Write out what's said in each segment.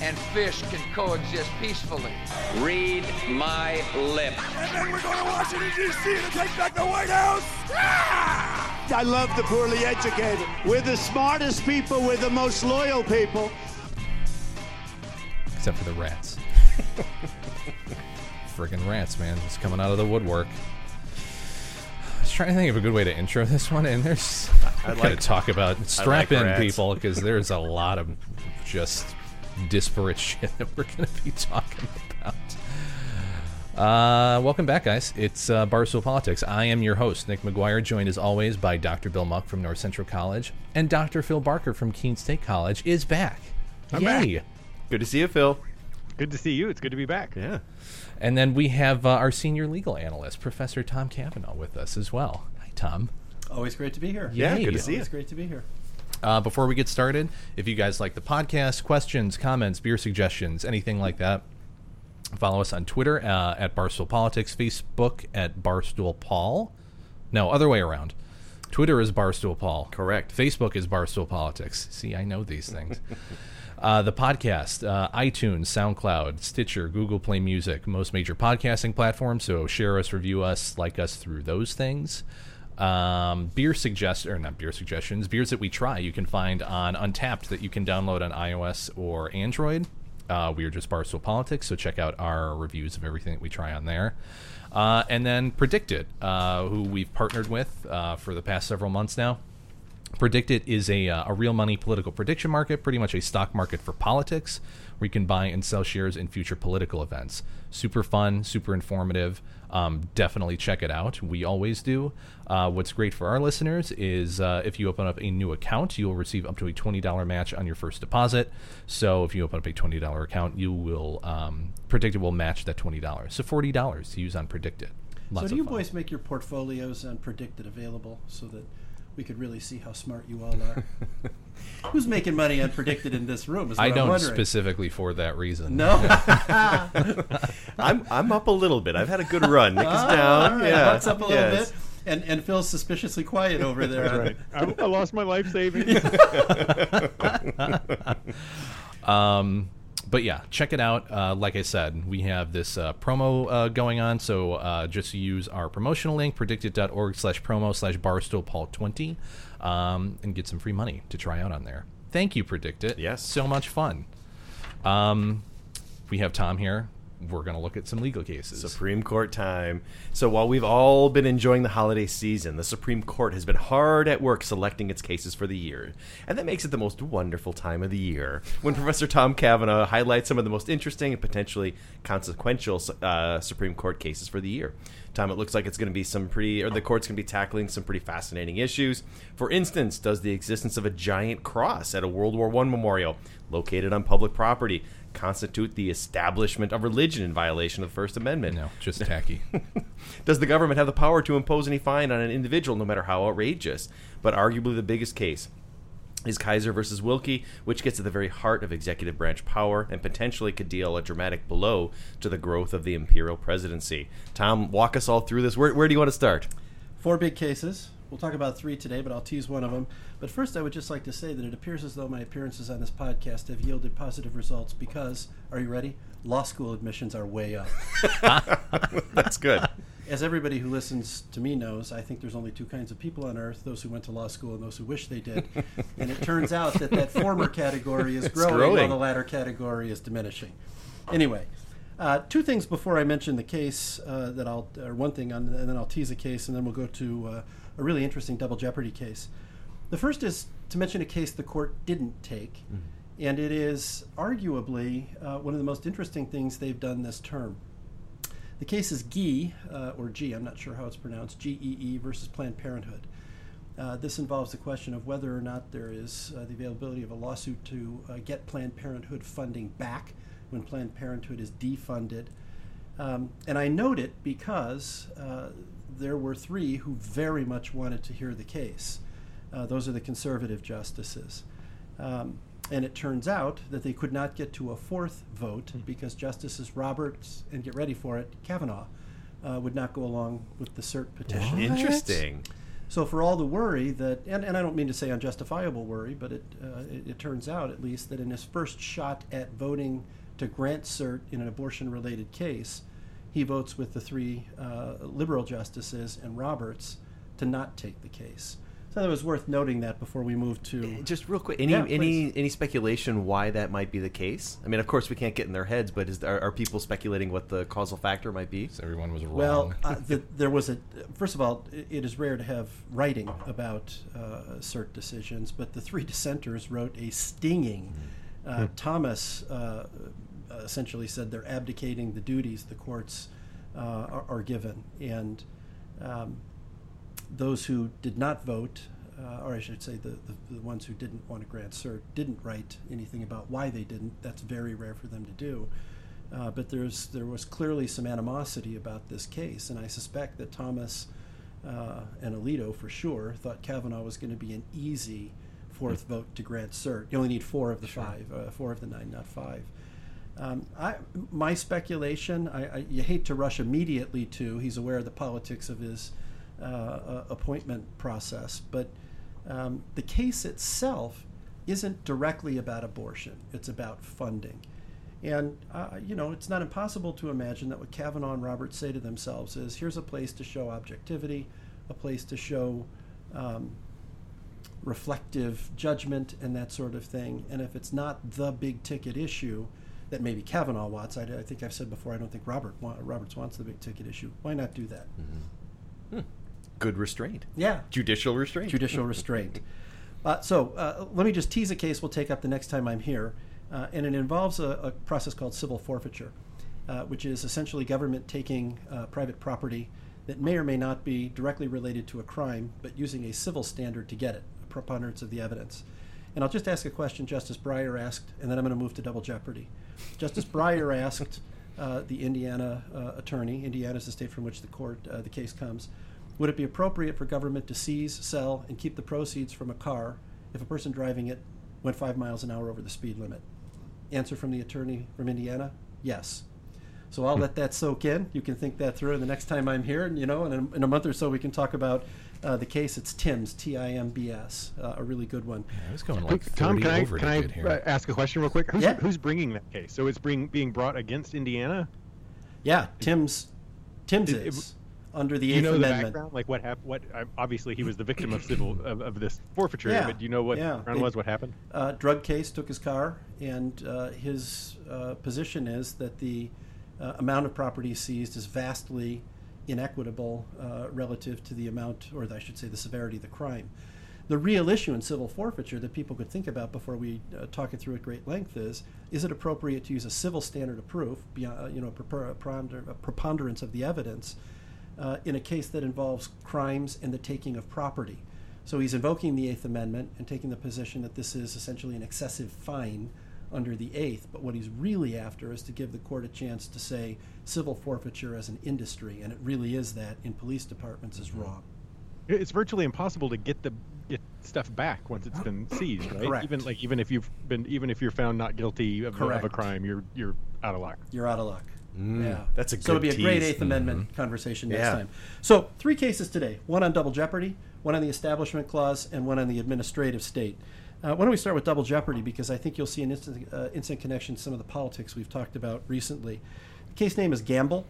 and fish can coexist peacefully. Read my lips. And then we're going to Washington, D.C. to take back the White House. Ah! I love the poorly educated. We're the smartest people, we're the most loyal people. Except for the rats. Friggin' rats, man, just coming out of the woodwork. I was trying to think of a good way to intro this one, and there's. I'm going to talk about strap like in, rats. people, because there's a lot of just disparate shit that we're going to be talking about. Uh, welcome back, guys. It's uh, Barstool Politics. I am your host, Nick McGuire, joined as always by Dr. Bill Muck from North Central College, and Dr. Phil Barker from Keene State College is back. I'm Yay! back. Good to see you, Phil. Good to see you. It's good to be back. Yeah. And then we have uh, our senior legal analyst, Professor Tom Cavanaugh, with us as well. Hi, Tom. Always great to be here. Yeah, Yay. good to see you. It's great to be here. Uh, before we get started, if you guys like the podcast, questions, comments, beer suggestions, anything like that, follow us on Twitter uh, at Barstool Politics, Facebook at Barstool Paul. No, other way around. Twitter is Barstool Paul. Correct. Facebook is Barstool Politics. See, I know these things. uh, the podcast, uh, iTunes, SoundCloud, Stitcher, Google Play Music, most major podcasting platforms. So share us, review us, like us through those things. Um, beer suggest or not beer suggestions, beers that we try you can find on Untappd that you can download on iOS or Android. Uh, we are just Barstool Politics, so check out our reviews of everything that we try on there. Uh, and then PredictIt, uh, who we've partnered with uh, for the past several months now. PredictIt is a, uh, a real money political prediction market, pretty much a stock market for politics, where you can buy and sell shares in future political events. Super fun, super informative. Um, definitely check it out. We always do. Uh, what's great for our listeners is uh, if you open up a new account, you will receive up to a $20 match on your first deposit. So if you open up a $20 account, you will, um, PredictIt will match that $20. So $40 to use on PredictIt. Lots so do you fun. boys make your portfolios and predict it available so that we could really see how smart you all are? Who's making money on PredictIt in this room? Is what I don't wondering. specifically for that reason. No. I'm I'm up a little bit. I've had a good run. Nick is Ah, down. all right, yeah. Muck's up a little Yes. bit. And, and Phil's suspiciously quiet over there. Right. I, I lost my life savings. Um, but yeah, check it out. Uh, like I said, we have this uh, promo uh, going on, so uh, just use our promotional link, predictit.org slash promo slash barstoolpaul20, um, and get some free money to try out on there. Thank you, PredictIt. Yes. So much fun. Um, we have Tom here. We're going to look at some legal cases. Supreme Court time. So while we've all been enjoying the holiday season, the Supreme Court has been hard at work selecting its cases for the year. And that makes it the most wonderful time of the year when Professor Tom Cavanaugh highlights some of the most interesting and potentially consequential uh, Supreme Court cases for the year. Tom, it looks like it's going to be some pretty, or the court's going to be tackling some pretty fascinating issues. For instance, does the existence of a giant cross at a World War I memorial located on public property constitute the establishment of religion in violation of the First Amendment? no, just tacky. Does the government have the power to impose any fine on an individual, no matter how outrageous? But arguably the biggest case is Kisor versus Wilkie, which gets at the very heart of executive branch power and potentially could deal a dramatic blow to the growth of the imperial presidency. Tom, walk us all through this. Where, where do you want to start? Four big cases. We'll talk about three today, but I'll tease one of them. But first, I would just like to say that it appears as though my appearances on this podcast have yielded positive results because, are you ready? Law school admissions are way up. That's good. As everybody who listens to me knows, I think there's only two kinds of people on earth those who went to law school and those who wish they did. and it turns out that that former category is growing, growing. while the latter category is diminishing. Anyway, uh, two things before I mention the case uh, that I'll, or one thing, on, and then I'll tease a case, and then we'll go to uh, a really interesting double jeopardy case. The first is to mention a case the court didn't take, and it is arguably uh, one of the most interesting things they've done this term. The case is Gee, uh, or G, I'm not sure how it's pronounced, G E E versus Planned Parenthood. Uh, this involves the question of whether or not there is uh, the availability of a lawsuit to uh, get Planned Parenthood funding back when Planned Parenthood is defunded. Um, and I note it because uh, there were three who very much wanted to hear the case. Uh, those are the conservative justices. Um, and it turns out that they could not get to a fourth vote because Justices Roberts and get ready for it, Kavanaugh, uh, would not go along with the cert petition. Interesting. So for all the worry that, and, and I don't mean to say unjustifiable worry, but it, uh, it, it turns out at least that in his first shot at voting to grant cert in an abortion-related case, he votes with the three uh, liberal justices and Roberts to not take the case. So it was worth noting that before we move to Just real quick, any Yeah, any any speculation why that might be the case? I mean, of course, we can't get in their heads, but is are, are people speculating what the causal factor might be? So everyone was wrong. Well, uh, the, there was a. First of all, it is rare to have writing about uh, cert decisions, but the three dissenters wrote a stinging. Uh, Thomas uh, essentially said they're abdicating the duties the courts uh, are, are given, and um, those who did not vote, uh, or I should say, the, the, the ones who didn't want to grant cert, didn't write anything about why they didn't. That's very rare for them to do. Uh, but there's there was clearly some animosity about this case, and I suspect that Thomas uh, and Alito, for sure, thought Kavanaugh was going to be an easy fourth vote to grant cert. You only need four of the five, uh, four of the nine, not five. Um, I, my speculation, I, I, you hate to rush immediately to, he's aware of the politics of his uh, appointment process, but um, the case itself isn't directly about abortion, it's about funding. And, uh, you know, it's not impossible to imagine that what Kavanaugh and Roberts say to themselves is here's a place to show objectivity, a place to show um, reflective judgment and that sort of thing. And if it's not the big ticket issue that maybe Kavanaugh wants, I, I think I've said before, I don't think Robert wa- Roberts wants the big ticket issue. Why not do that? Good restraint. Yeah. Judicial restraint. Judicial restraint. Uh, so uh, let me just tease a case we'll take up the next time I'm here, uh, and it involves a, a process called civil forfeiture, uh, which is essentially government taking uh, private property that may or may not be directly related to a crime, but using a civil standard to get it, a preponderance of the evidence. And I'll just ask a question Justice Breyer asked, and then I'm going to move to double jeopardy. Justice Breyer asked uh, the Indiana uh, attorney, Indiana is the state from which the court uh, the case comes, would it be appropriate for government to seize, sell, and keep the proceeds from a car if a person driving it went five miles an hour over the speed limit? Answer from the attorney from Indiana: Yes. So I'll let that soak in. You can think that through. And the next time I'm here, and you know, in a, in a month or so, we can talk about uh, the case. It's Timbs, T-I-M-B-S, uh, a really good one. I was going Wait, like 30 Tom, can I can I uh, ask a question real quick? Who's, Yeah. who's bringing that case? So it's being being brought against Indiana. Yeah, Timbs, Timbs It- it- is under the Eighth you know the Amendment. background? Like what happened? What obviously he was the victim of civil of, of this forfeiture. Yeah, But do you know what yeah. the background was? What happened? uh, drug case took his car, and uh, his uh, position is that the uh, amount of property seized is vastly inequitable uh, relative to the amount, or I should say, the severity of the crime. The real issue in civil forfeiture that people could think about before we uh, talk it through at great length is: is it appropriate to use a civil standard of proof, beyond, you know, a preponderance of the evidence, uh, in a case that involves crimes and the taking of property? So he's invoking the Eighth Amendment and taking the position that this is essentially an excessive fine under the Eighth. But what he's really after is to give the court a chance to say civil forfeiture as an industry, and it really is that in police departments is wrong. It's virtually impossible to get the get stuff back once it's been seized, right? Correct. Even like even if you've been even if you're found not guilty of, of a crime, you're you're out of luck. You're out of luck. Mm, yeah, that's a so it'll be a great tease. Eighth Amendment conversation next Yeah. time. So three cases today: one on double jeopardy, one on the Establishment Clause, and one on the administrative state. Uh, why don't we start with double jeopardy? Because I think you'll see an instant, uh, instant connection to some of the politics we've talked about recently. The case name is Gamble.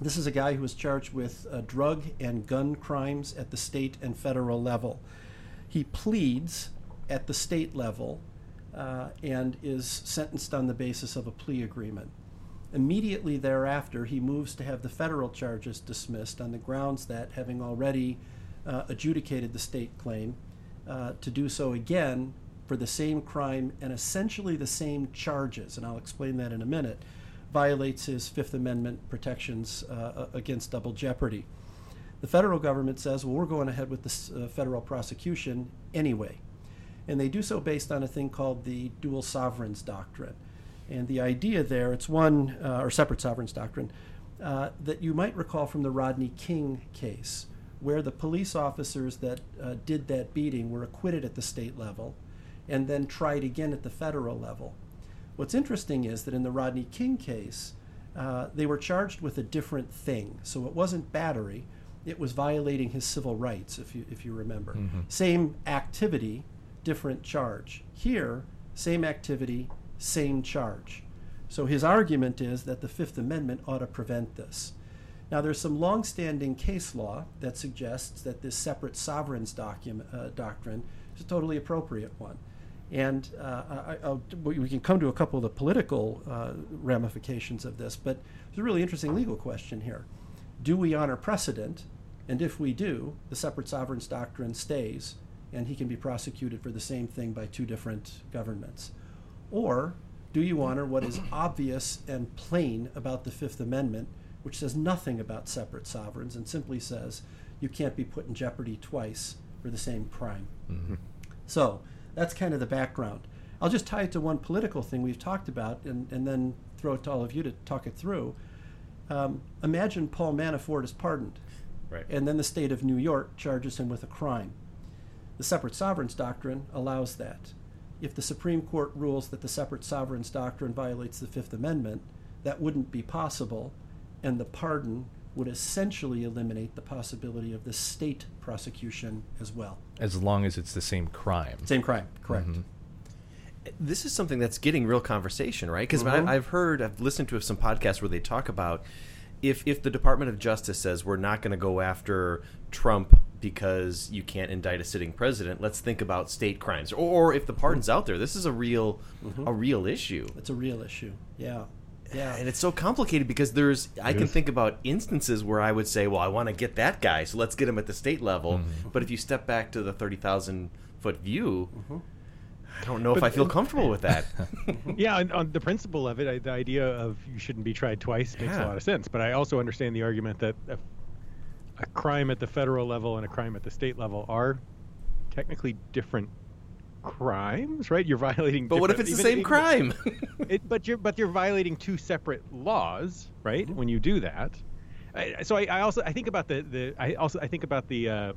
This is a guy who was charged with uh, drug and gun crimes at the state and federal level. He pleads at the state level uh, and is sentenced on the basis of a plea agreement. Immediately thereafter, he moves to have the federal charges dismissed on the grounds that, having already uh, adjudicated the state claim, uh, to do so again for the same crime and essentially the same charges, and I'll explain that in a minute, violates his Fifth Amendment protections uh, against double jeopardy. The federal government says, well, we're going ahead with this uh, federal prosecution anyway. And they do so based on a thing called the dual sovereigns doctrine. And the idea there, it's one, uh, or separate sovereigns doctrine, uh, that you might recall from the Rodney King case, where the police officers that uh, did that beating were acquitted at the state level and then tried again at the federal level. What's interesting is that in the Rodney King case, uh, they were charged with a different thing. So it wasn't battery, it was violating his civil rights, if you, if you remember. Mm-hmm. Same activity, different charge. Here, same activity, same charge. So his argument is that the Fifth Amendment ought to prevent this. Now, there's some long-standing case law that suggests that this separate sovereigns document, uh, doctrine is a totally appropriate one. And uh, I, we can come to a couple of the political uh, ramifications of this, but there's a really interesting legal question here. Do we honor precedent? And if we do, the separate sovereigns doctrine stays, and he can be prosecuted for the same thing by two different governments. Or do you honor what is obvious and plain about the Fifth Amendment, which says nothing about separate sovereigns and simply says you can't be put in jeopardy twice for the same crime? Mm-hmm. So that's kind of the background. I'll just tie it to one political thing we've talked about and, and then throw it to all of you to talk it through. Um, imagine Paul Manafort is pardoned, Right. and then the state of New York charges him with a crime. The separate sovereigns doctrine allows that. If the Supreme Court rules that the separate sovereigns doctrine violates the Fifth Amendment, that wouldn't be possible, and the pardon would essentially eliminate the possibility of the state prosecution as well. As long as it's the same crime. Same crime, correct. Mm-hmm. this is something that's getting real conversation, right? Because Mhm. I've heard, I've listened to some podcasts where they talk about if if the Department of Justice says we're not going to go after Trump because you can't indict a sitting president, let's think about state crimes. Or, or if the pardon's out there, this is a real mm-hmm. a real issue. It's a real issue. Yeah. Yeah. And it's so complicated because there's I can think about instances where I would say, well, I want to get that guy, so let's get him at the state level. Mm-hmm. But if you step back to the thirty thousand foot view, mm-hmm. I don't know if I feel comfortable with that. yeah, on, on the principle of it, I, the idea of you shouldn't be tried twice makes Yeah. a lot of sense. But I also understand the argument that a, crime at the federal level and a crime at the state level are technically different crimes, right? You're violating. But what if it's the same even- crime? it, but you're but you're violating two separate laws, right? Mm-hmm. When you do that. I, so I, I also I think about the the I also I think about the. Uh,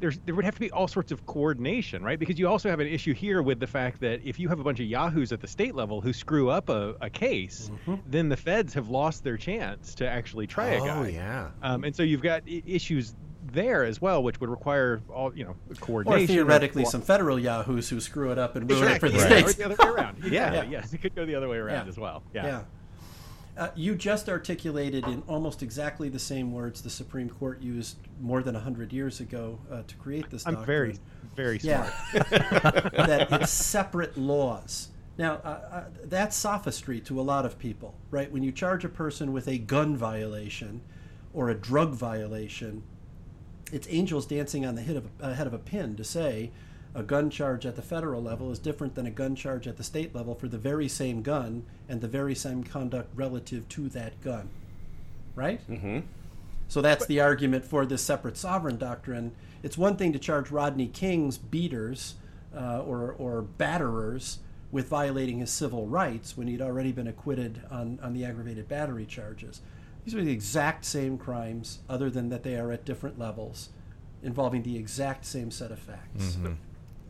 there's there would have to be all sorts of coordination, right? Because you also have an issue here with the fact that if you have a bunch of yahoos at the state level who screw up a, a case, then the feds have lost their chance to actually try a guy. Oh, yeah. Um, and so you've got I- issues there as well, which would require all you know coordination. Or theoretically, or- some federal yahoos who screw it up and ruin it for the Exactly, right. states. Or the other way around. yeah. Exactly, Yes, it could go the other way around Yeah. as well. Yeah. Yeah. Uh, you just articulated in almost exactly the same words the Supreme Court used more than 100 years ago uh, to create this I'm doctrine. very, very Yeah. smart. that it's separate laws. Now, uh, uh, that's sophistry to a lot of people, right? When you charge a person with a gun violation or a drug violation, it's angels dancing on the head of a, head of a pin to say a gun charge at the federal level is different than a gun charge at the state level for the very same gun and the very same conduct relative to that gun. Right? Mm-hmm. So that's the argument for this separate sovereign doctrine. It's one thing to charge Rodney King's beaters uh, or, or batterers with violating his civil rights when he'd already been acquitted on, on the aggravated battery charges. These are the exact same crimes, other than that they are at different levels, involving the exact same set of facts.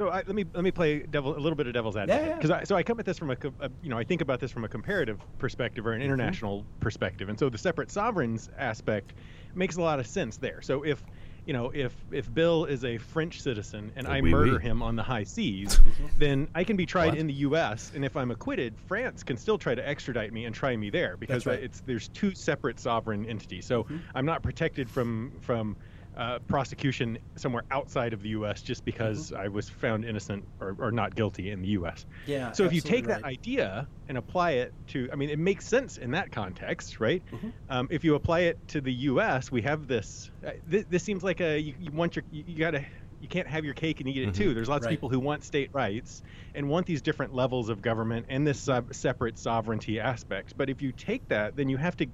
So I, let me let me play devil a little bit of devil's advocate yeah. because I, so I come at this from a, a you know I think about this from a comparative perspective or an mm-hmm. international perspective, and so the separate sovereigns aspect makes a lot of sense there. So if you know if if Bill is a French citizen and Oh, I oui, murder oui. him on the high seas, then I can be tried What? in the U.S. and if I'm acquitted, France can still try to extradite me and try me there because right. it's there's two separate sovereign entities. So I'm not protected from from uh, prosecution somewhere outside of the U.S. just because I was found innocent or, or not guilty in the U.S. Yeah, So if you take that idea and apply it to, I mean, it makes sense in that context, right? Mm-hmm. Um, if you apply it to the U.S., we have this. Uh, this, this seems like a you, you want your you, you gotta. You can't have your cake and eat it too. There's lots Mm-hmm. Right. of people who want state rights and want these different levels of government and this sub- separate sovereignty aspect. But if you take that, then you have to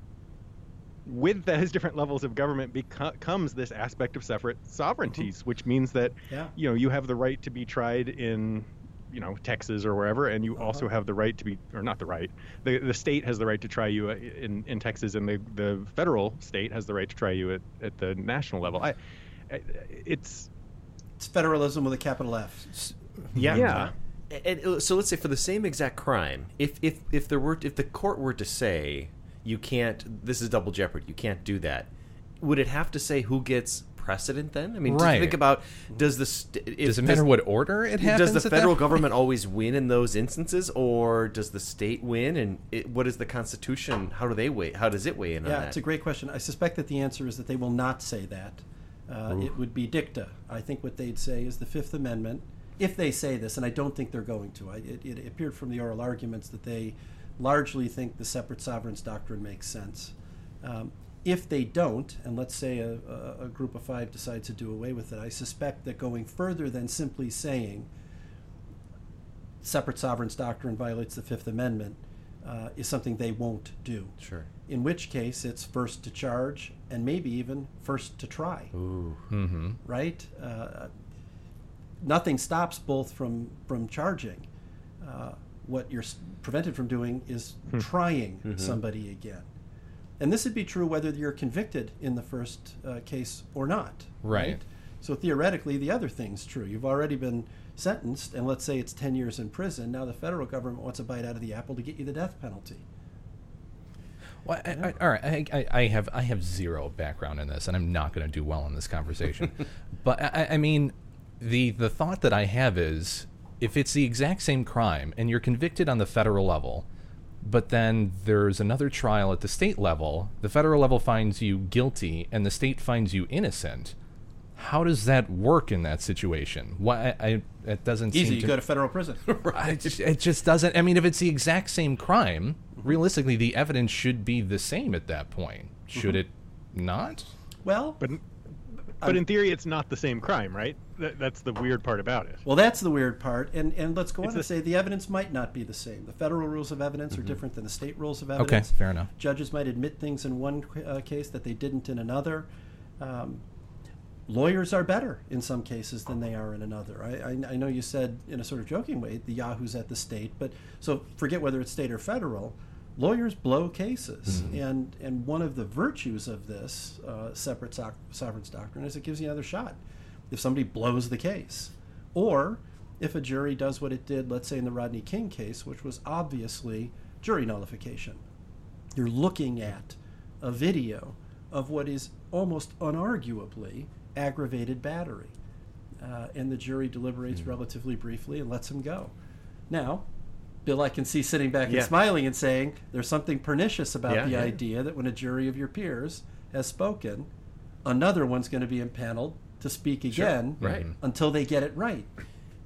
with those different levels of government beco- comes this aspect of separate sovereignties, which means that Yeah. you know you have the right to be tried in you know Texas or wherever, and you also have the right to be, or not the right, the the state has the right to try you uh, in in Texas, and the the federal state has the right to try you at, at the national level. I, I it's It's federalism with a capital F. Yeah. Yeah. And, so let's say for the same exact crime, if if if there were if the court were to say you can't, this is double jeopardy, you can't do that, would it have to say who gets precedent then? I mean, Right. think about does the st- if- Does it matter what order it happens Does the federal government always win in those instances, or does the state win? And it, what is the Constitution? How do they weigh? How does it weigh in on Yeah, that? it's a great question. I suspect that the answer is that they will not say that. Uh, it would be dicta. I think what they'd say is the Fifth Amendment, if they say this, and I don't think they're going to. I, it, it appeared from the oral arguments that they largely think the separate sovereigns doctrine makes sense. Um, if they don't, and let's say a, a, a group of five decides to do away with it, I suspect that going further than simply saying separate sovereigns doctrine violates the Fifth Amendment uh, is something they won't do. Sure. In which case, it's first to charge and maybe even first to try. Ooh. Mm-hmm. Right? Uh, nothing stops both from from charging. Uh, what you're prevented from doing is trying Mhm. somebody again. And this would be true whether you're convicted in the first uh, case or not. Right. So theoretically, the other thing's true. You've already been sentenced, and let's say it's 10 years in prison. Now the federal government wants a bite out of the apple to get you the death penalty. Well, I, I, all right, I, I, I have I have zero background in this, and I'm not going to do well in this conversation. but I, I mean, the the thought that I have is, if it's the exact same crime and you're convicted on the federal level, but then there's another trial at the state level, the federal level finds you guilty and the state finds you innocent. How does that work in that situation? Why I, I it doesn't seem Easy, seem you to, go to federal prison. I just, it just doesn't. I mean, if it's the exact same crime, realistically, the evidence should be the same at that point. Should Mhm. it not? Well, but but in theory, it's not the same crime, right? That, that's the weird part about it. Well, that's the weird part, and and let's go It's on the- and say the evidence might not be the same. The federal rules of evidence are different than the state rules of evidence. Okay, fair enough. Judges might admit things in one uh, case that they didn't in another. Um, lawyers are better in some cases than they are in another. I, I, I know you said in a sort of joking way the Yahoo's at the state, but so forget whether it's state or federal. Lawyers blow cases, and and one of the virtues of this uh, separate soc- sovereigns doctrine is it gives you another shot if somebody blows the case, or if a jury does what it did, let's say in the Rodney King case, which was obviously jury nullification. You're looking at a video of what is almost unarguably aggravated battery. Uh, and the jury deliberates relatively briefly and lets him go. Now, Bill, I can see sitting back Yeah. and smiling and saying there's something pernicious about Yeah, the yeah. idea that when a jury of your peers has spoken, another one's going to be impaneled to speak Sure. again Right. until they get it right.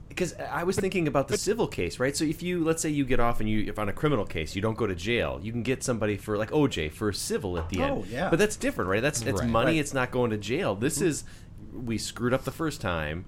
because I was thinking about the civil case, right? So if you let's say you get off and you if on a criminal case you don't go to jail, you can get somebody for like OJ for civil at the end. Oh, yeah. But that's different, right? That's it's Right. money. Right. It's not going to jail. This Mhm. is we screwed up the first time.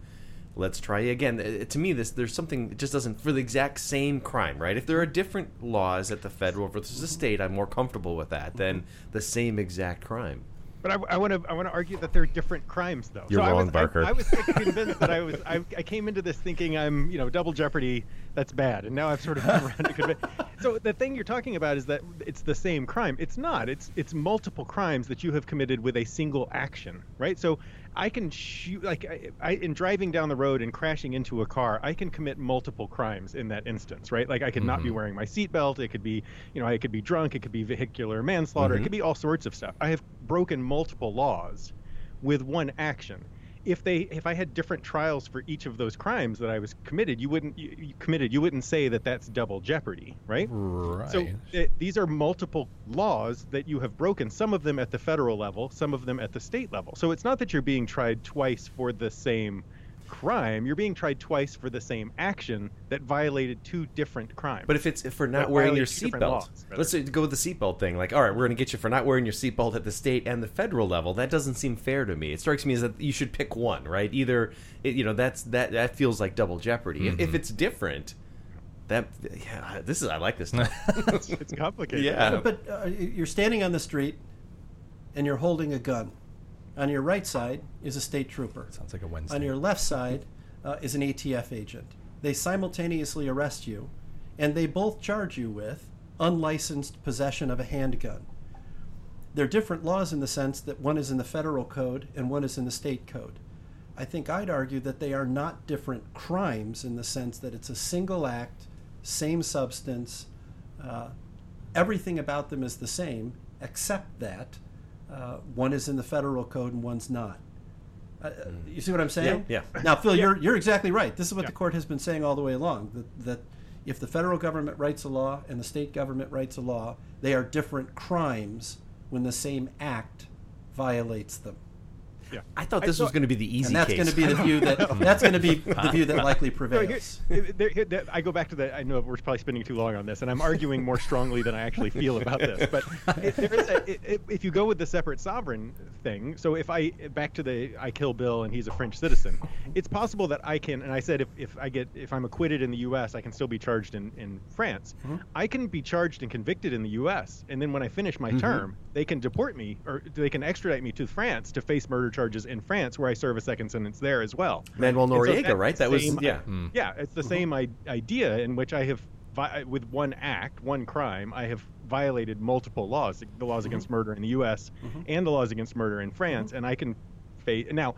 Let's try again. Uh, To me, this there's something it just doesn't for the exact same crime, right? If there are different laws at the federal versus the state, I'm more comfortable with that than the same exact crime. But I, I want to I want to argue that they're different crimes, though. You're so I wrong, was, Barker. I, I was convinced that I was I, I came into this thinking I'm you know double jeopardy. That's bad, and now I've sort of come around to convince. So the thing you're talking about is that it's the same crime. It's not. It's it's multiple crimes that you have committed with a single action, right? So I can shoot like I, I in driving down the road and crashing into a car. I can commit multiple crimes in that instance, right? Like I could not be Mhm. wearing my seatbelt. It could be you know I could be drunk. It could be vehicular manslaughter. Mhm. It could be all sorts of stuff. I have broken multiple laws with one action. If they if I had different trials for each of those crimes that I was committed, you wouldn't you, you committed. You wouldn't say that that's double jeopardy, right? Right. So it, these are multiple laws that you have broken. Some of them at the federal level, some of them at the state level. So it's not that you're being tried twice for the same crime. You're being tried twice for the same action that violated two different crimes. But if it's if for not That wearing your violate two different seatbelt, let's say go with the seatbelt thing. Like, all right, we're going to get you for not wearing your seatbelt at the state and the federal level. That doesn't seem fair to me. It strikes me as that you should pick one, right? Either, it, you know, that's that that feels like double jeopardy. If, if Mhm. it's different, that yeah, this is I like this. It's, it's complicated. Yeah. But uh, you're standing on the street and you're holding a gun. On your right side is a state trooper. Sounds like a Wednesday. On your left side uh, is an ATF agent. they simultaneously arrest you, and they both charge you with unlicensed possession of a handgun. They're different laws in the sense that one is in the federal code and one is in the state code. I think I'd argue that they are not different crimes in the sense that it's a single act, same substance, uh, everything about them is the same, except that uh, one is in the federal code and one's not. Uh, you see what I'm saying? Yeah. Now, Phil, you're you're exactly right. This is what the court has been saying all the way along. That, that if the federal government writes a law and the state government writes a law, they are different crimes when the same act violates them. Yeah. I thought this was going to be the easy and that's going to be the view that that's going to be the view that likely No, prevails. here- there- here- there- I go back to the. I know we're probably spending too long on this, and I'm arguing more strongly than I actually feel about this. But if, there is a, i- i- if you go with the separate sovereign thing, so if I back to the I kill Bill and he's a French citizen, it's possible that I can. And I said if, if I get if I'm acquitted in the U.S., I can still be charged in in France. I can be charged and convicted in the U.S. and then when I finish my Mhm. term, they can deport me or they can extradite me to France to face murder charges in France, where I serve a second sentence there as well. Manuel And so Noriega, right? the That was- yeah. Hmm. yeah, it's the mm-hmm. same I- idea in which I have, vi- with one act, one crime, I have violated multiple laws, the laws mm-hmm. against murder in the U.S. Mm-hmm. and the laws against murder in France, and I can face now.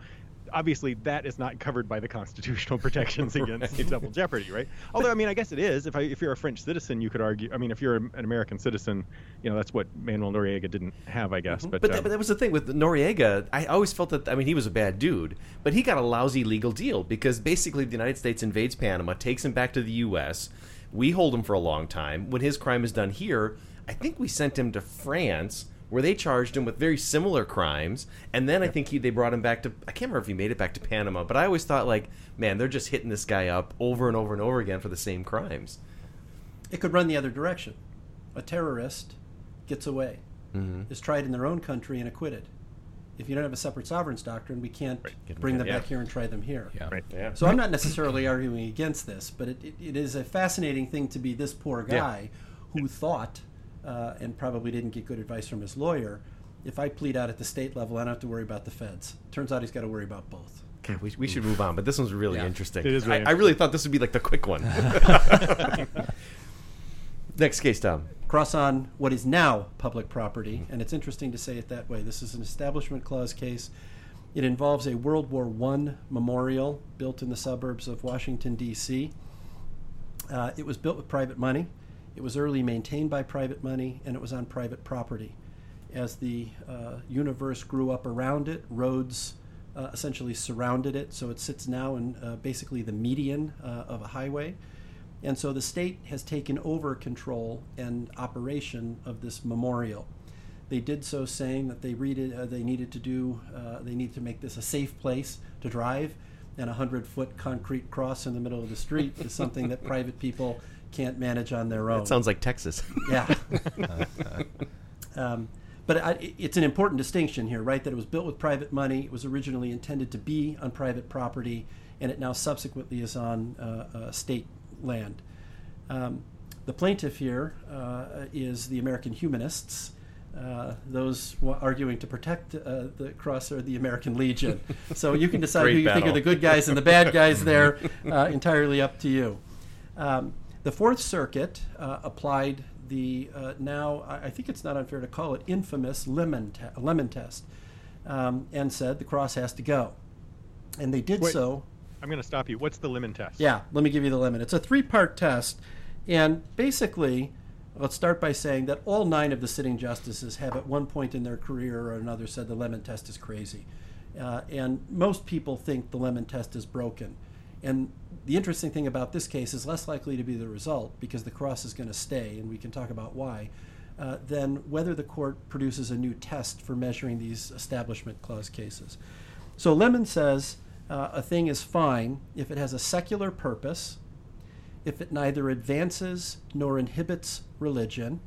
Obviously, that is not covered by the constitutional protections against Right. double jeopardy, right? Although, I mean, I guess it is. If I, if you're a French citizen, you could argue. I mean, if you're an American citizen, you know, that's what Manuel Noriega didn't have, I guess. But, But, um, that, but that was the thing with Noriega. I always felt that I mean he was a bad dude, but he got a lousy legal deal because basically the United States invades Panama, takes him back to the U.S. We hold him for a long time. When his crime is done here, I think we sent him to France where they charged him with very similar crimes, and then I think he, they brought him back to I can't remember if he made it back to Panama, but I always thought like, man, they're just hitting this guy up over and over and over again for the same crimes. It could run the other direction. A terrorist gets away, Mhm. is tried in their own country and acquitted. If you don't have a separate sovereigns doctrine, we can't Get 'em bring them back, back here and try them here. Yeah. Right. Yeah. So I'm not necessarily arguing against this, but it, it, it is a fascinating thing to be this poor Yeah. guy who thought, uh, and probably didn't get good advice from his lawyer, if I plead out at the state level, I don't have to worry about the feds. Turns out he's got to worry about both. Okay, we, we should move on, but this one's really Yeah. interesting. It is really I, I really thought this would be like the quick one. Next case, Tom. cross on what is now public property, and it's interesting to say it that way. This is an Establishment Clause case. It involves a World War I memorial built in the suburbs of Washington, D.C. Uh, it was built with private money. It was early maintained by private money, and it was on private property. As the uh, universe grew up around it, roads uh, essentially surrounded it, so it sits now in uh, basically the median uh, of a highway. And so the state has taken over control and operation of this memorial. They did so saying that they read it, uh, they needed to do uh, they needed to make this a safe place to drive, and a hundred foot concrete cross in the middle of the street is something that private people can't manage on their own. That sounds like Texas. Yeah. um, but I, it's an important distinction here, right? That it was built with private money. It was originally intended to be on private property, and it now subsequently is on uh, uh, state land. Um, the plaintiff here uh, is the American Humanists. Uh, those arguing to protect uh, the cross are the American Legion. So you can decide who you think are the good guys and the bad guys there, uh, entirely up to you. Um, the Fourth Circuit uh, applied the uh, now, I think it's not unfair to call it infamous lemon, te- lemon test, um, and said the cross has to go. And they did Wait. so. I'm going to stop you. What's the lemon test? Yeah, let me give you the lemon. It's a three part test. And basically, let's start by saying that all nine of the sitting justices have at one point in their career or another said the lemon test is crazy. Uh, and most people think the lemon test is broken. And the interesting thing about this case is less likely to be the result because the cross is going to stay, and we can talk about why, uh, than whether the court produces a new test for measuring these establishment clause cases. So Lemon says uh, a thing is fine if it has a secular purpose, if it neither advances nor inhibits religion,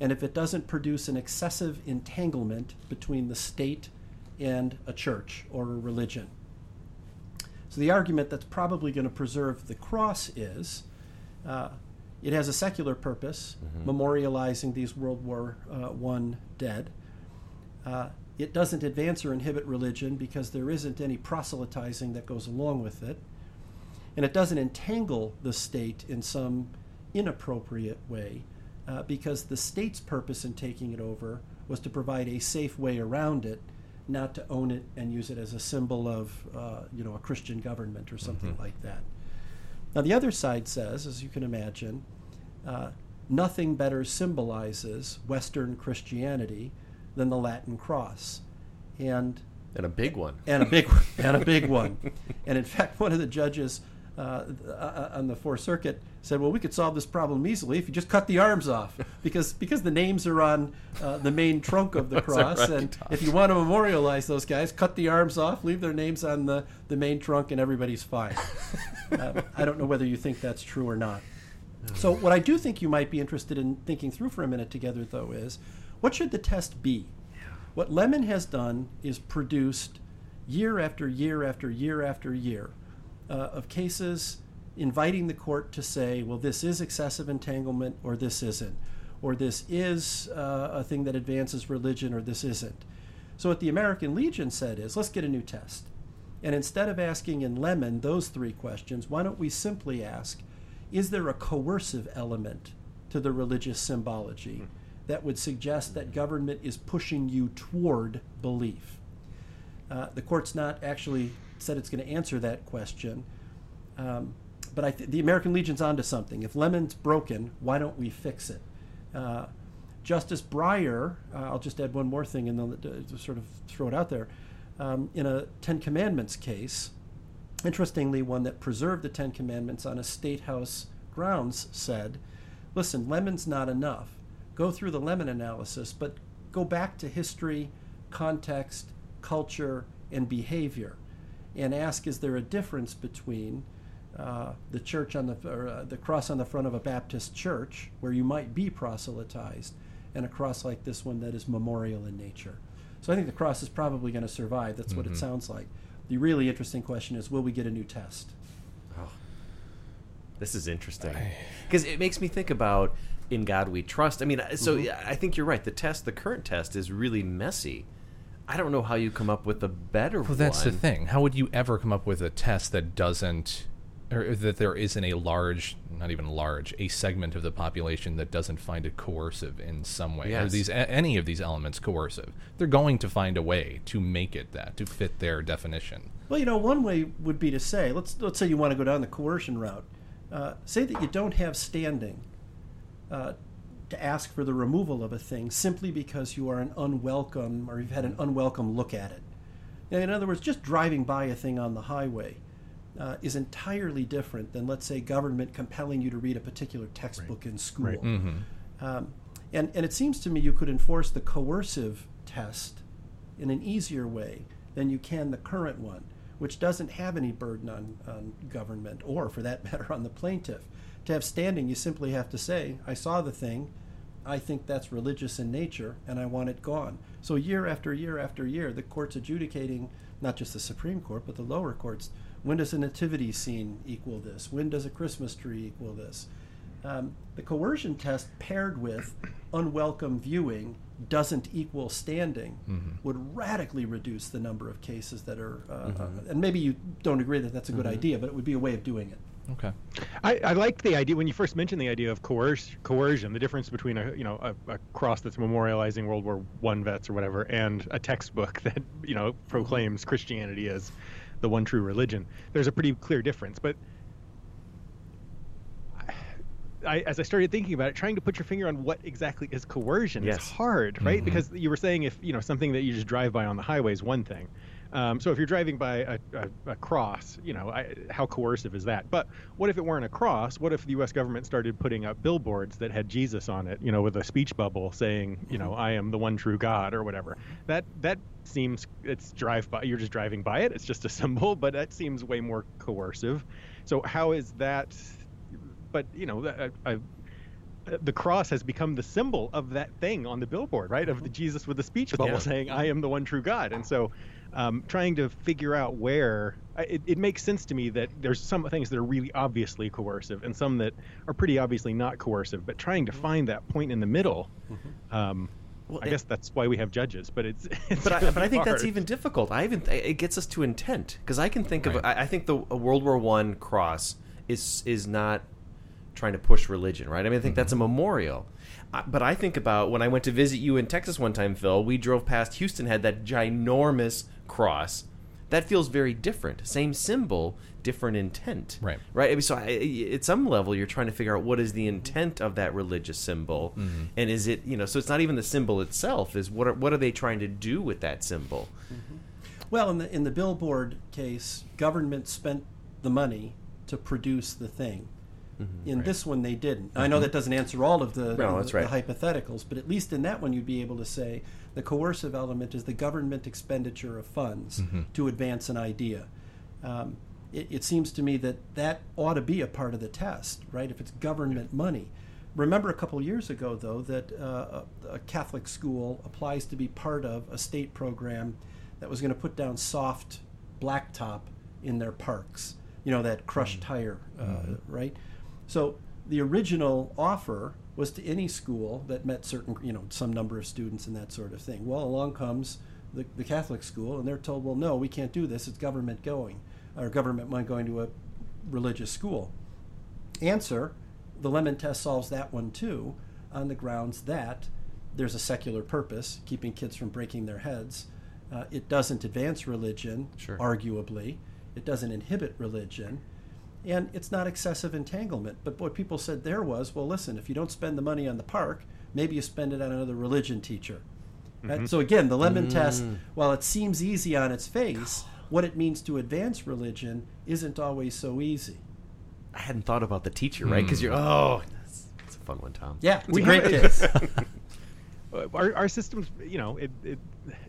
and if it doesn't produce an excessive entanglement between the state and a church or a religion. So the argument that's probably going to preserve the cross is uh, it has a secular purpose, memorializing these World War uh, I dead. Uh, it doesn't advance or inhibit religion because there isn't any proselytizing that goes along with it. and it doesn't entangle the state in some inappropriate way uh, because the state's purpose in taking it over was to provide a safe way around it, not to own it and use it as a symbol of, uh, you know, a Christian government or something Mhm. like that. Now, the other side says, as you can imagine, uh, nothing better symbolizes Western Christianity than the Latin cross. And And a big one. and a big one, and a big one. And in fact, one of the judges uh, uh, on the Fourth Circuit said, "Well, we could solve this problem easily if you just cut the arms off, because because the names are on uh, the main trunk of the cross, right. and if you want to memorialize those guys, cut the arms off, leave their names on the the main trunk, and everybody's fine." uh, I don't know whether you think that's true or not. So, what I do think you might be interested in thinking through for a minute together, though, is what should the test be? What Lemon has done is produced year after year after year after year uh, of cases inviting the court to say, well, this is excessive entanglement or this isn't, or this is uh, a thing that advances religion or this isn't. So, what the American Legion said is, let's get a new test. And instead of asking in Lemon those three questions, why don't we simply ask, is there a coercive element to the religious symbology that would suggest that government is pushing you toward belief? Uh, the court's not actually said it's going to answer that question, um, but I th- the American Legion's onto something. If Lemon's broken, why don't we fix it? Uh, Justice Breyer, uh, I'll just add one more thing and then uh, sort of throw it out there. Um, in a Ten Commandments case, interestingly, one that preserved the Ten Commandments on a state house grounds said, listen, lemon's not enough. Go through the lemon analysis, but go back to history, context, culture, and behavior and ask is there a difference between uh, the church on the or, uh, the cross on the front of a Baptist church where you might be proselytized and a cross like this one that is memorial in nature. So I think the cross is probably going to survive. That's what it Mhm. sounds like. The really interesting question is will we get a new test? Oh, this is interesting because it makes me think about in God we trust. I mean, so Mhm. I think you're right. The test, the current test, is really messy. I don't know how you come up with a better Well, that's one. the thing. How would you ever come up with a test that doesn't, or that there isn't a large, not even large, a segment of the population that doesn't find it coercive in some way? Are Yes. these a- any of these elements coercive? They're going to find a way to make it that to fit their definition. Well, you know, one way would be to say, let's let's say you want to go down the coercion route. Uh, say that you don't have standing uh, to ask for the removal of a thing simply because you are an unwelcome or you've had an unwelcome look at it. Now, in other words, just driving by a thing on the highway uh, is entirely different than, let's say, government compelling you to read a particular textbook in school. Right. Mhm. Um, and, and it seems to me you could enforce the coercive test in an easier way than you can the current one, which doesn't have any burden on, on government or, for that matter, on the plaintiff. To have standing, you simply have to say, I saw the thing, I think that's religious in nature, and I want it gone. So, year after year after year, the court's adjudicating, not just the Supreme Court, but the lower courts. When does a nativity scene equal this? When does a Christmas tree equal this? Um, the coercion test paired with unwelcome viewing doesn't equal standing Mhm. would radically reduce the number of cases that are. Uh, Mhm. uh, and maybe you don't agree that that's a good Mhm. idea, but it would be a way of doing it. Okay. I, I liked the idea when you first mentioned the idea of coerc- coercion, the difference between a you know a, a cross that's memorializing World War One vets or whatever, and a textbook that you know proclaims Christianity as the one true religion. There's a pretty clear difference, but I, as I started thinking about it, trying to put your finger on what exactly is coercion Yes. is hard, right? Mhm. Because you were saying if you know something that you just drive by on the highway is one thing. Um, so if you're driving by a, a, a cross, you know, I, how coercive is that? But what if it weren't a cross? What if the U.S. government started putting up billboards that had Jesus on it, you know, with a speech bubble saying, you know, I am the one true God or whatever? That that seems it's drive by. You're just driving by it. It's just a symbol, but that seems way more coercive. So how is that? But you know, I, I, the cross has become the symbol of that thing on the billboard, right? Of the Jesus with the speech bubble Yeah. saying, "I am the one true God." And so, um, trying to figure out where it, it makes sense to me that there's some things that are really obviously coercive and some that are pretty obviously not coercive. But trying to find that point in the middle, um, Well, I it- guess that's why we have judges, but it's, it's but I, really but I think that's even difficult. I even it gets us to intent because I can think of I, I think the a World War One cross is is not trying to push religion, right? I mean, I think that's a memorial. I, but I think about when I went to visit you in Texas one time, Phil. We drove past Houston, had that ginormous cross. That feels very different. Same symbol, different intent. Right. Right. I mean, so I, at some level, you're trying to figure out what is the intent of that religious symbol, mm-hmm. and is it you know? So it's not even the symbol itself. Is what are, what are they trying to do with that symbol? Mm-hmm. Well, in the in the billboard case, government spent the money to produce the thing. Mm-hmm. In this one, they didn't. I know that doesn't answer all of the, No, that's the right. hypotheticals, but at least in that one, you'd be able to say the coercive element is the government expenditure of funds to advance an idea. Um, it, it seems to me that that ought to be a part of the test, right? If it's government money. Remember a couple years ago, though, that uh, a, a Catholic school applies to be part of a state program that was going to put down soft blacktop in their parks. You know, that crushed tire, uh, right? So the original offer was to any school that met certain, you know, some number of students and that sort of thing. Well, along comes the, the Catholic school, and they're told, well, no, we can't do this. It's government going, or government money going to a religious school. Answer the Lemon test solves that one too, on the grounds that there's a secular purpose, keeping kids from breaking their heads. Uh, it doesn't advance religion, Sure. arguably. It doesn't inhibit religion. And it's not excessive entanglement. But what people said there was well, listen, if you don't spend the money on the park, maybe you spend it on another religion teacher. Right? Mm-hmm. So again, the lemon mm. test, while it seems easy on its face, what it means to advance religion isn't always so easy. I hadn't thought about the teacher, right? Because mm. you're oh, that's, that's a fun one, Tom. Yeah, it's We a great have- case. Our, our systems, you know, it, it,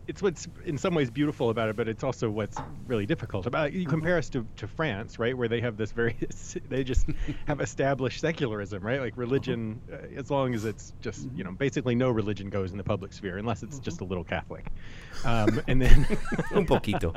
it's what's in some ways beautiful about it, but it's also what's really difficult about it. You compare us to, to France, right, where they have this very, they just have established secularism, right? Like religion, uh, as long as it's just, you know, basically no religion goes in the public sphere unless it's just a little Catholic. Um, and then Un poquito.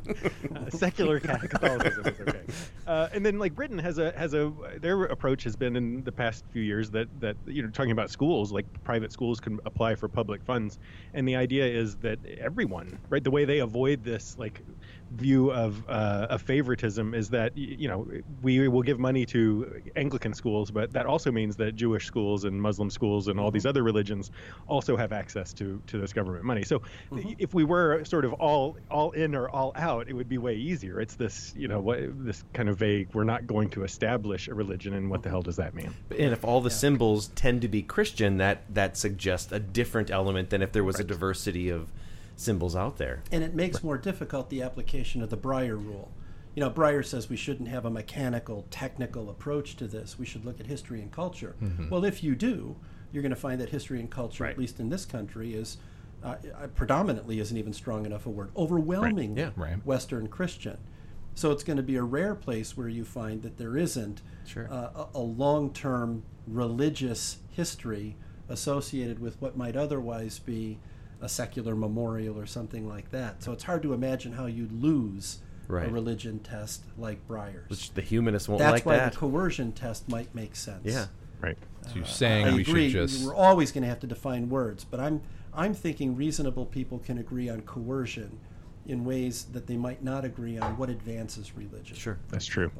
uh, secular Catholicism is okay. Uh, and then like Britain has a has a their approach has been in the past few years that that you know talking about schools like private schools can apply for public funds, and the idea is that everyone right the way they avoid this like view of uh, of favoritism is that you know we will give money to Anglican schools, but that also means that Jewish schools and Muslim schools and all these other religions also have access to to this government money. So if we were sort of all all in or all out, it would be way easier. It's this you know what this kind of vague. We're not going to establish a religion, and what the hell does that mean? And if all the symbols tend to be Christian, that that suggests a different element than if there was a diversity of symbols out there. and it makes more difficult the application of the Breyer rule. You know, Breyer says we shouldn't have a mechanical, technical approach to this. We should look at history and culture. Well, if you do, you're going to find that history and culture, Right. at least in this country, is uh, uh, predominantly isn't even strong enough a word. Overwhelmingly Yeah. Right. Western Christian. So it's going to be a rare place where you find that there isn't Sure. uh, a, a long-term religious history associated with what might otherwise be a secular memorial or something like that. So it's hard to imagine how you'd lose Right. a religion test like Breyer's. Which the humanists won't That's like why that. the coercion test might make sense. yeah. Right. So you're uh, saying I we agree. should just We're always going to have to define words, but I'm I'm thinking reasonable people can agree on coercion in ways that they might not agree on what advances religion. Sure. That's true.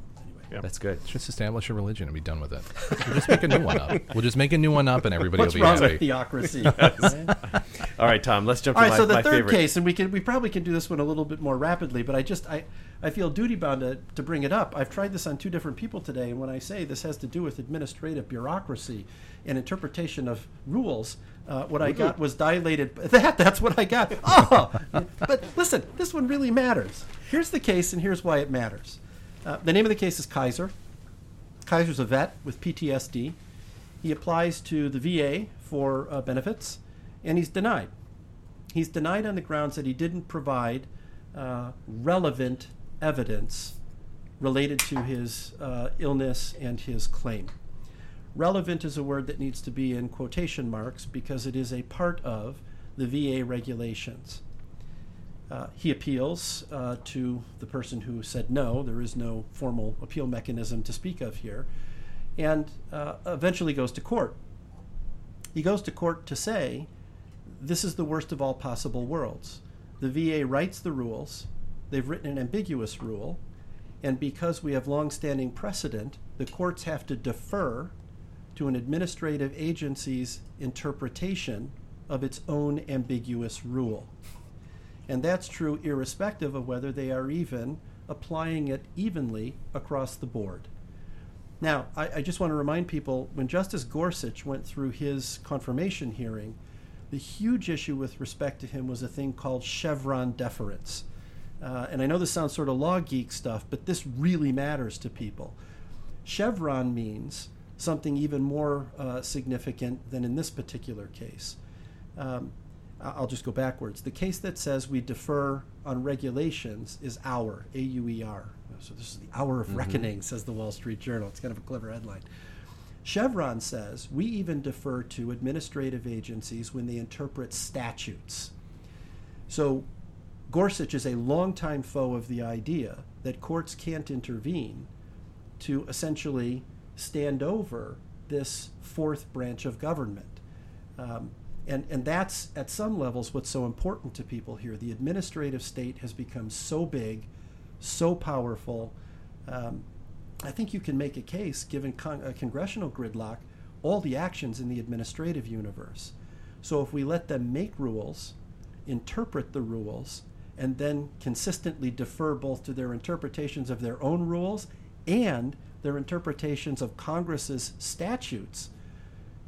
Yeah. That's good. just establish a religion and be done with it. We'll just make a new one up. We'll just make a new one up, and everybody What's will be wrong happy. with theocracy? Right? All right, Tom. Let's jump All to right, my, so the third favorite. case, and we can we probably can do this one a little bit more rapidly, but I just I, I feel duty bound to, to bring it up. I've tried this on two different people today, and when I say this has to do with administrative bureaucracy and interpretation of rules, uh, what I got was dilated. That that's what I got. Oh, but listen, this one really matters. Here's the case, and here's why it matters. Uh, the name of the case is Kisor. Kisor's a vet with PTSD. He applies to the VA for uh, benefits, and he's denied. He's denied on the grounds that he didn't provide uh, relevant evidence related to his uh, illness and his claim. Relevant is a word that needs to be in quotation marks because it is a part of the VA regulations. Uh, he appeals uh, to the person who said no. There is no formal appeal mechanism to speak of here, and uh, eventually goes to court. He goes to court to say this is the worst of all possible worlds. The VA writes the rules, they've written an ambiguous rule, and because we have long-standing precedent, the courts have to defer to an administrative agency's interpretation of its own ambiguous rule. And that's true irrespective of whether they are even applying it evenly across the board. Now, I, I, just want to remind people when Justice Gorsuch went through his confirmation hearing, the huge issue with respect to him was a thing called Chevron deference. Uh, and I know this sounds sort of law geek stuff, but this really matters to people. Chevron means something even more uh, significant than in this particular case. Um, I'll just go backwards. The case that says we defer on regulations is Auer, A U E R. So this is the hour of mm-hmm. reckoning, says the Wall Street Journal. It's kind of a clever headline. Chevron says we even defer to administrative agencies when they interpret statutes. So Gorsuch is a longtime foe of the idea that courts can't intervene to essentially stand over this fourth branch of government. Um, and, and that's, at some levels, what's so important to people here. The administrative state has become so big, so powerful. Um, I think you can make a case, given con- a congressional gridlock, all the actions in the administrative universe. So if we let them make rules, interpret the rules, and then consistently defer both to their interpretations of their own rules and their interpretations of Congress's statutes,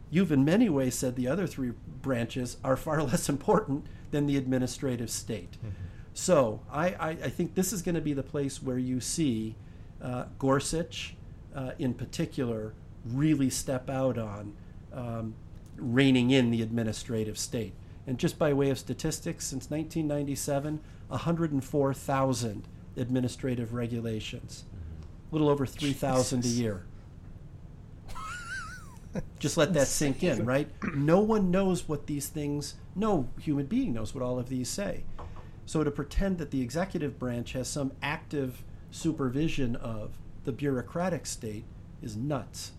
you've in many ways said the other three branches are far less important than the administrative state. Mm-hmm. So I, I, I, think this is going to be the place where you see uh, Gorsuch, uh, in particular, really step out on um, reining in the administrative state. And just by way of statistics, since 1997, 104,000 administrative regulations, a little over 3,000 a year. Just let that sink in, right? No one knows what these things, no human being knows what all of these say. So to pretend that the executive branch has some active supervision of the bureaucratic state is nuts.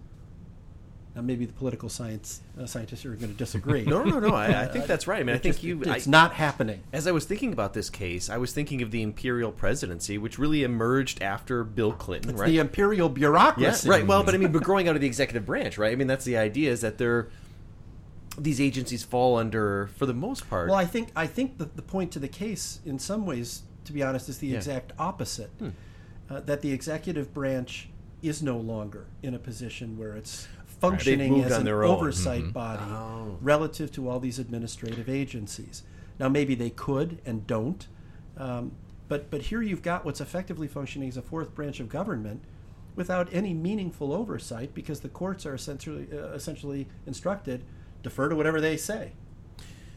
Now, maybe the political science uh, scientists are going to disagree. no, no, no. I, I think that's right. I mean, I think just, you. It's I, not happening. As I was thinking about this case, I was thinking of the imperial presidency, which really emerged after Bill Clinton. It's right? the imperial bureaucracy. Yeah, right. Well, but I mean, but growing out of the executive branch, right? I mean, that's the idea is that they're these agencies fall under, for the most part. Well, I think I think the, the point to the case, in some ways, to be honest, is the Yeah. exact opposite. Hmm. Uh, that the executive branch is no longer in a position where it's functioning moved as an their own. oversight Mhm. body Oh. relative to all these administrative agencies. Now, maybe they could and don't, um, but but here you've got what's effectively functioning as a fourth branch of government without any meaningful oversight because the courts are essentially uh, essentially instructed defer to whatever they say.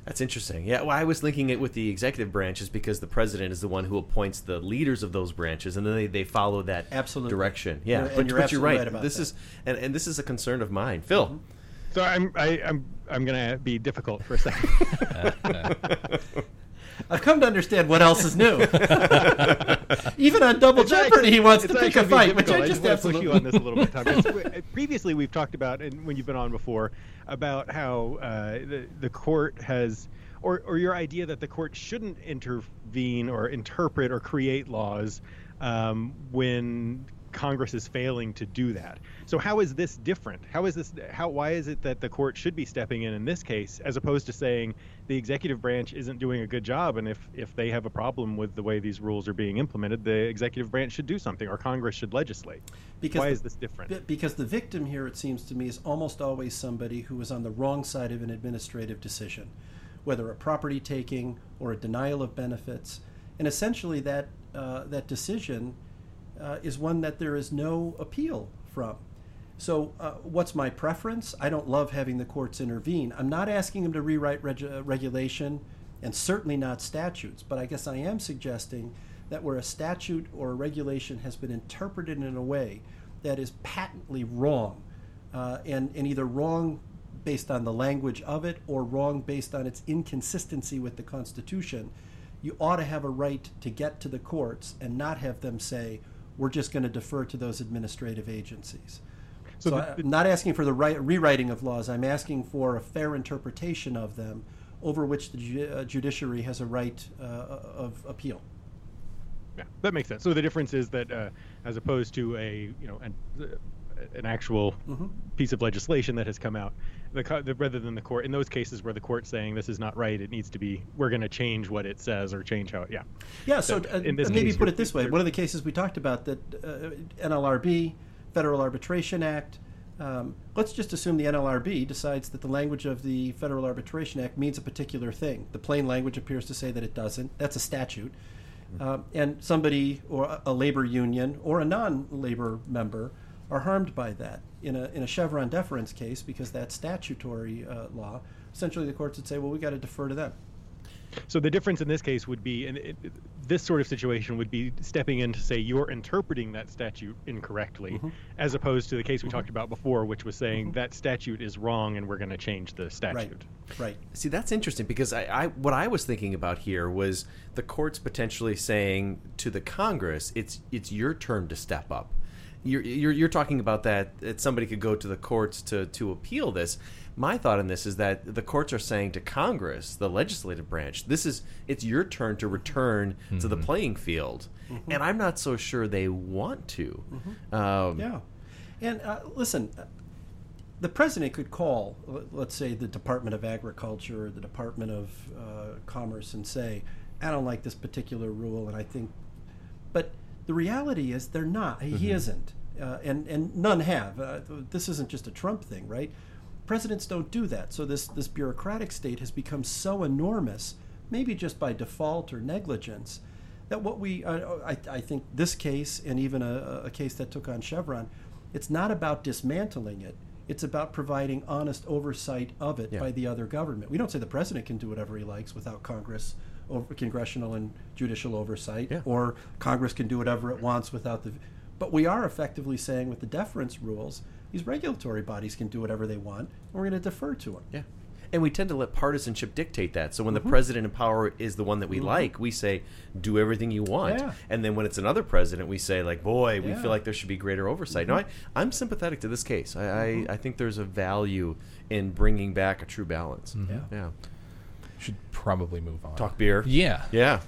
That's interesting. Yeah, well, I was linking it with the executive branches because the president is the one who appoints the leaders of those branches, and then they, they follow that Absolutely. direction. Yeah, You're- and but, you're but you're absolutely right. right about this that. is and, and this is a concern of mine, Phil. Mm-hmm. So I'm I, I'm I'm gonna be difficult for a second. I've come to understand what else is new. Even on Double It's Jeopardy, actually- he wants to pick a fight, which difficult. I I just just want to push you absolutely on this a little bit. Previously, we've talked about, and when you've been on before, about how uh, the the court has, or or your idea that the court shouldn't intervene or interpret or create laws um, when Congress is failing to do that. So how is this different? How is this? How why is it that the court should be stepping in in this case, as opposed to saying the executive branch isn't doing a good job, and if if they have a problem with the way these rules are being implemented, the executive branch should do something, or Congress should legislate. Because why the- is this different? Because the victim here, it seems to me, is almost always somebody who is on the wrong side of an administrative decision, whether a property taking or a denial of benefits, and essentially that uh, that decision uh, is one that there is no appeal from. So, uh, what's my preference? I don't love having the courts intervene. I'm not asking them to rewrite reg- uh, regulation, and certainly not statutes. But I guess I am suggesting that where a statute or a regulation has been interpreted in a way that is patently wrong, uh, and, and either wrong based on the language of it or wrong based on its inconsistency with the Constitution, you ought to have a right to get to the courts and not have them say, we're just going to defer to those administrative agencies. So, So I'm not asking for the right, rewriting of laws. I'm asking for a fair interpretation of them over which the ju- uh, judiciary has a right uh, of appeal. Yeah, that makes sense. So the difference is that, uh, as opposed to a you know an, an actual Mm-hmm. piece of legislation that has come out, the, the rather than the court in those cases where the court's saying this is not right, it needs to be we're going to change what it says or change how it. Yeah. Yeah, so So uh, in this maybe case, put it this way: one of the cases we talked about that uh, NLRB, Federal Arbitration Act. Um, let's just assume the NLRB decides that the language of the Federal Arbitration Act means a particular thing. The plain language appears to say that it doesn't. That's a statute. Um, and somebody or a- a labor union or a non-labor member are harmed by that in a in a Chevron deference case because that's statutory uh, law. Essentially, the courts would say, "Well, we got to defer to them." So the difference in this case would be, and it, it- this sort of situation would be stepping in to say you're interpreting that statute incorrectly, Mm-hmm. as opposed to the case we talked about before, which was saying that statute is wrong and we're going to change the Right, statute. right. See, that's interesting because I, I what I was thinking about here was the courts potentially saying to the Congress, "It's it's your turn to step up." You're you're, you're talking about that that somebody could go to the courts to to appeal this. My thought on this is that the courts are saying to Congress, the legislative branch, this is it's your turn to return to the playing field, and I'm not so sure they want to. Um, Yeah, and uh, listen, uh, the president could call, let's say, the Department of Agriculture or the Department of uh, Commerce and say, "I don't like this particular rule, and I think," but the reality is they're not. He isn't, uh, and and none have. Uh, this isn't just a Trump thing, right? Presidents don't do that. So this this bureaucratic state has become so enormous, maybe just by default or negligence, that what we uh, I, I think this case and even a, a case that took on Chevron, it's not about dismantling it. It's about providing honest oversight of it Yeah. by the other government. We don't say the president can do whatever he likes without Congress, over, congressional and judicial oversight, Yeah. or Congress can do whatever it wants without the. But we are effectively saying with the deference rules, these regulatory bodies can do whatever they want, and we're going to defer to them. Yeah. And we tend to let partisanship dictate that. So when Mm-hmm. the president in power is the one that we like, we say, do everything you want. Yeah. And then when it's another president, we say, like, boy, we Yeah. Mm-hmm. feel like there should be greater oversight. No, I, I'm sympathetic to this case. I, I, I think there's a value in bringing back a true balance. Yeah. Yeah. Should probably move on. Talk beer. Yeah. Yeah.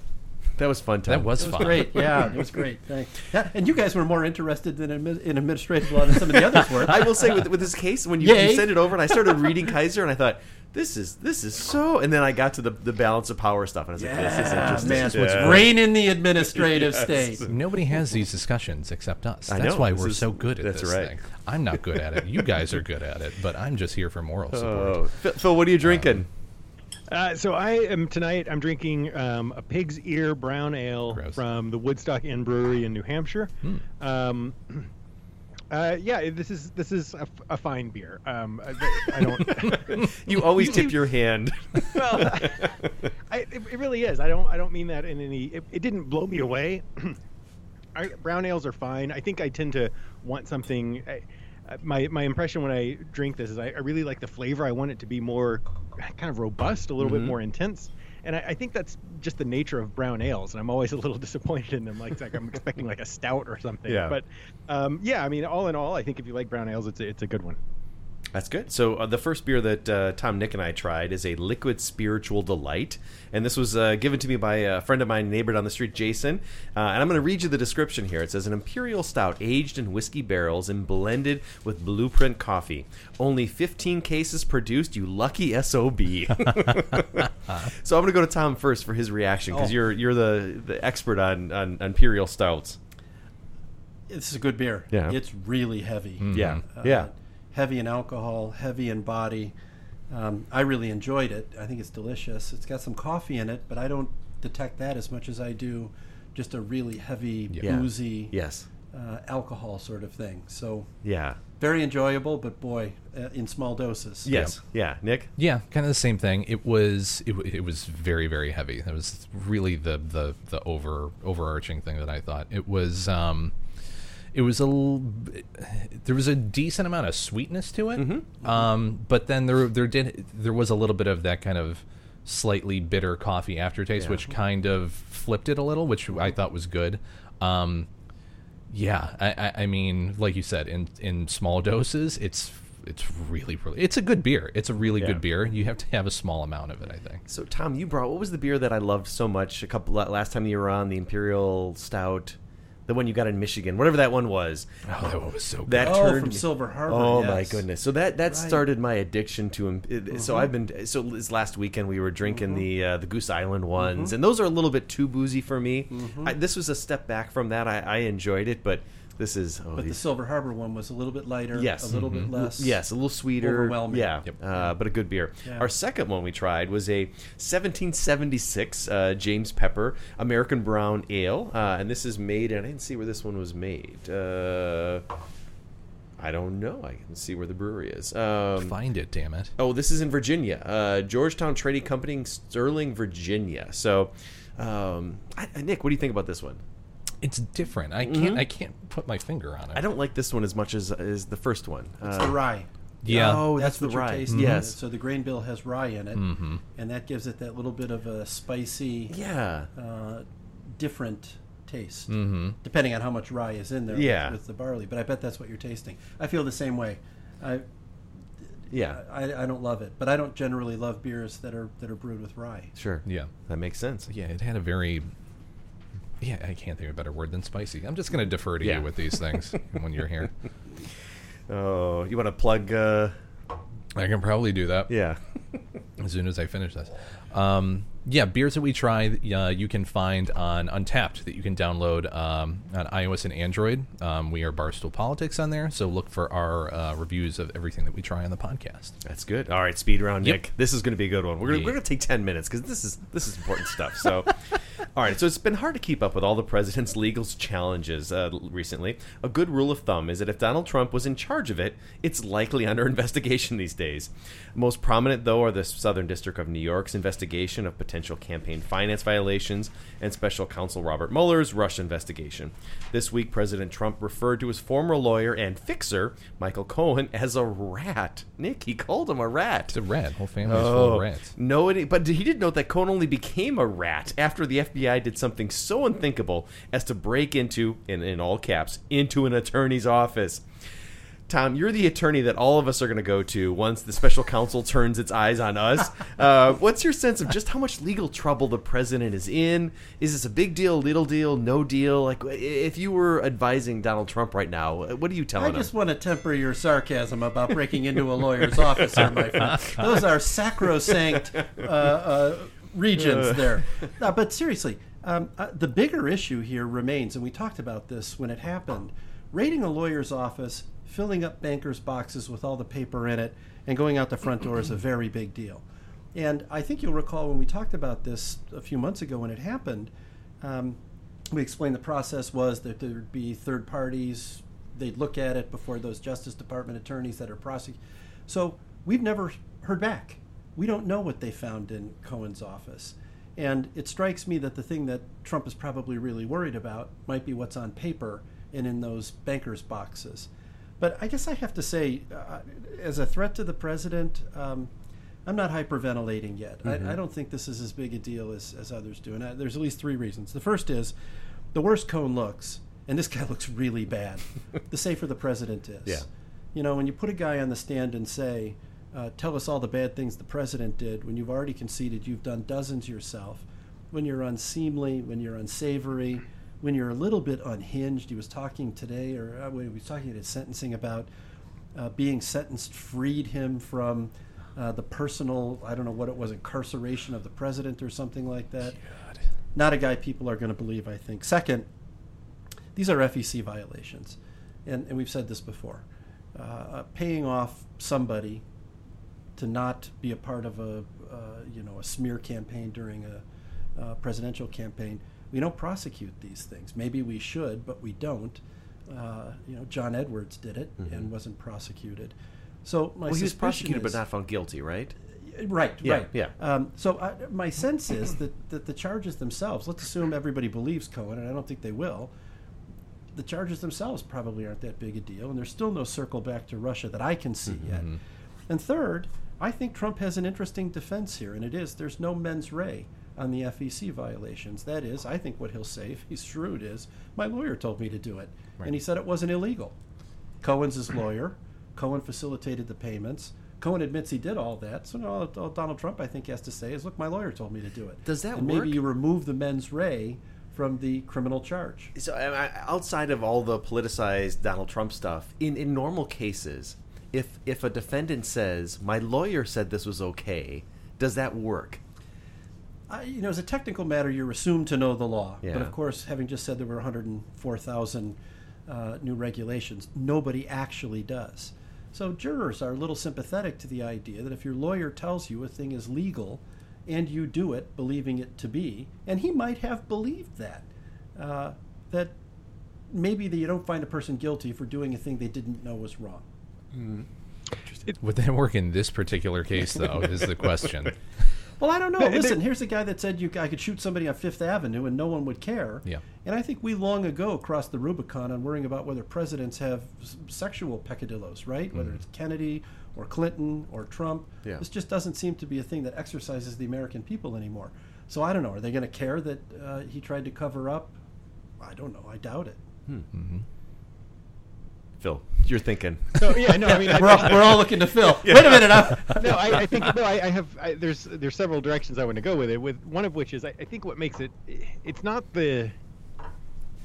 That was fun. Tom. That was It fun. great. Yeah, it was great. Thanks. Yeah, and you guys were more interested than in administrative law than some of the others were. I will say with, with this case, when you, you sent it over, and I started reading Kisor, and I thought, this is this is so. And then I got to the, the balance of power stuff, and I was like, this is Yeah, interesting. man, Yeah. what's reign in the administrative Yes. state. Nobody has these discussions except us. I That's know, why this we're is- so good at that's this right. thing. I'm not good at it. You guys are good at it, but I'm just here for moral oh. support. Oh, Phil, Phil, what are you drinking? Uh, Uh, so I am tonight. I'm drinking um, a pig's ear brown ale Gross. from the Woodstock Inn Brewery in New Hampshire. Um, uh, yeah, this is this is a, a fine beer. Um, I, I don't. You always tip your hand. well, I, it, it really is. I don't. I don't mean that in any. It, it didn't blow me away. I, brown ales are fine. I think I tend to want something. I, my my impression when I drink this is I, I really like the flavor. I want it to be more kind of robust, a little bit more intense. And I, I think that's just the nature of brown ales, and I'm always a little disappointed in them. Like, like I'm expecting like a stout or something. Yeah. But um, yeah, I mean, all in all, I think if you like brown ales, it's a, it's a good one. That's good. So uh, the first beer that uh, Tom, Nick, and I tried is a liquid spiritual delight, and this was uh, given to me by a friend of mine, neighbor down the street, Jason. Uh, and I'm going to read you the description here. It says an imperial stout aged in whiskey barrels and blended with blueprint coffee. Only 15 cases produced. You lucky sob. so I'm going to go to Tom first for his reaction because Oh. you're you're the the expert on, on imperial stouts. This is a good beer. Yeah. It's really heavy. Yeah, Uh, yeah. Heavy in alcohol, heavy in body. Um, I really enjoyed it. I think it's delicious. It's got some coffee in it, but I don't detect that as much as I do just a really heavy, Yeah. boozy, Yes. uh, alcohol sort of thing. So Yeah. very enjoyable, but boy, uh, in small doses. Yes. Yeah. Nick. Yeah, kind of the same thing. It was it, it was very very heavy. That was really the the the over overarching thing that I thought. It was um it was a l- there was a decent amount of sweetness to it. Um but then there there did there was a little bit of that kind of slightly bitter coffee aftertaste Yeah. which kind of flipped it a little, which I thought was good. Um yeah, I, I, I mean, like you said, in in small doses, it's it's really really it's a good beer. It's a really Yeah. good beer. You have to have a small amount of it, I think. So Tom, you brought what was the beer that I loved so much a couple last time you were on the Imperial Stout, the one you got in Michigan, whatever that one was. Oh, that one was so good. That Oh, turned from Silver Harbor, Oh my goodness! So that that Right. started my addiction to them. So Mhm. I've been so this last weekend we were drinking Mm-hmm. the uh, the Goose Island ones, and those are a little bit too boozy for me. Mm-hmm. I, this was a step back from that. I, I enjoyed it, but this is oh, But the Silver Harbor one was a little bit lighter, Yes. a little Mhm. bit less. Yes, a little sweeter. overwhelming. Yeah, uh, but a good beer. Yeah. Our second one we tried was a 1776 uh, James Pepper American Brown Ale, uh, and this is made. And I didn't see where this one was made. Uh, I don't know. I can see where the brewery is. Um, Find it, damn it. Oh, this is in Virginia, uh, Georgetown Trading Company, in Sterling, Virginia. So, um, I, Nick, what do you think about this one? It's different. I can't Mhm. I can't put my finger on it. I don't like this one as much as as the first one. It's Uh, the rye. Yeah. Oh, that's, that's, the what you're rye. tasting. Yes. So the grain bill has rye in it, Mhm. and that gives it that little bit of a spicy, Yeah. uh, different taste, Mhm. depending on how much rye is in there with- with, the barley. But I bet that's what you're tasting. I feel the same way. I Yeah. I, I don't love it, but I don't generally love beers that are that are brewed with rye. Sure. Yeah. That makes sense. Yeah, it had a very yeah, I can't think of a better word than spicy. I'm just going to defer to Yeah. you with these things when you're here. Oh, you want to plug? Uh, I can probably do that. Yeah. as soon as I finish this. Um, yeah, beers that we try, uh, you can find on Untappd that you can download um, on iOS and Android. Um, we are Barstool Politics on there, so look for our uh, reviews of everything that we try on the podcast. That's good. All right, speed round, Yep. Nick. This is going to be a good one. We're gonna, Yeah. we're going to take ten minutes because this is this is important stuff. So, all right. So it's been hard to keep up with all the president's legal challenges uh, recently. A good rule of thumb is that if Donald Trump was in charge of it, it's likely under investigation these days. Most prominent, though, are the Southern District of New York's investigation of potential campaign finance violations and Special Counsel Robert Mueller's Russia investigation. This week, President Trump referred to his former lawyer and fixer, Michael Cohen, as a rat. Nick, he called him a rat. It's a rat. Whole family's full Oh, of rats. No, it, but he did note that Cohen only became a rat after the FBI did something so unthinkable as to break into, in, in all caps, into an attorney's office. Tom, you're the attorney that all of us are going to go to once the special counsel turns its eyes on us. Uh, what's your sense of just how much legal trouble the president is in? Is this a big deal, little deal, no deal? Like, if you were advising Donald Trump right now, what are you telling him? I him? just want to temper your sarcasm about breaking into a lawyer's office, here, my friend. Those are sacrosanct uh, uh, regions there. Uh, but seriously, um, uh, the bigger issue here remains, and we talked about this when it happened. Raiding a lawyer's office, filling up bankers' boxes with all the paper in it, and going out the front door is a very big deal. And I think you'll recall when we talked about this a few months ago when it happened. Um, we explained the process was that there'd be third parties they'd look at it before those justice department attorneys that are prosecuting so we've never heard back we don't know what they found in cohen's office and it strikes me that the thing that trump is probably really worried about might be what's on paper and in those bankers boxes but i guess i have to say uh, as a threat to the president um, I'm not hyperventilating yet. Mhm. I, I don't think this is as big a deal as, as others do. And I, there's at least three reasons. The first is the worse Cohen looks, and this guy looks really bad, the safer the president is. Yeah. You know, when you put a guy on the stand and say, uh, tell us all the bad things the president did, when you've already conceded you've done dozens yourself, when you're unseemly, when you're unsavory, when you're a little bit unhinged. He was talking today, or uh, when he was talking at his sentencing about uh, being sentenced freed him from uh, the personal, I don't know what it was, incarceration of the president or something like that. Not a guy people are going to believe, I think. Second, these are FEC violations. And, and we've said this before. Uh, uh, paying off somebody to not be a part of a, uh, you know, a smear campaign during a uh, presidential campaign, we don't prosecute these things. Maybe we should, but we don't. Uh, you know, John Edwards did it and wasn't prosecuted. So my well, he was prosecuted is, but not found guilty, right? Right, Yeah, right. yeah. Um, so I, my sense is that, that the charges themselves, let's assume everybody believes Cohen, and I don't think they will, the charges themselves probably aren't that big a deal, and there's still no circle back to Russia that I can see yet. And third, I think Trump has an interesting defense here, and it is there's no mens rea on the FEC violations. That is, I think what he'll say, if he's shrewd, is my lawyer told me to do it. Right. And he said it wasn't illegal. Cohen's his lawyer. Cohen facilitated the payments. Cohen admits he did all that. So now all, all Donald Trump, I think, has to say is, "Look, my lawyer told me to do it." Does that and work? Maybe you remove the mens rea from the criminal charge. So, I- I- outside of all the politicized Donald Trump stuff, in, in normal cases, if if a defendant says my lawyer said this was okay, does that work? I, you know, as a technical matter, you're assumed to know the law. Yeah. But of course, having just said there were 104,000 uh, new regulations, nobody actually does. So jurors are a little sympathetic to the idea that if your lawyer tells you a thing is legal and you do it believing it to be, and he might have believed that, uh, that maybe that you don't find a person guilty for doing a thing they didn't know was wrong. Would that work in this particular case, though? is the question. Well, I don't know. Listen, here's a guy that said you I could shoot somebody on Fifth Avenue and no one would care. Yeah. And I think we long ago crossed the Rubicon on worrying about whether presidents have sexual peccadillos, right? Whether mm. it's Kennedy or Clinton or Trump. Yeah. This just doesn't seem to be a thing that exercises the American people anymore. So I don't know. Are they going to care that uh, he tried to cover up? I don't know. I doubt it. Hmm. Mm-hmm. Phil, you're thinking. So yeah, no, I mean, I- we're, all, we're all looking to Phil. Wait a minute. I'm, no, I, I think no, I, I have. I, there's there's several directions I want to go with it. With one of which is I, I think what makes it, it's not the,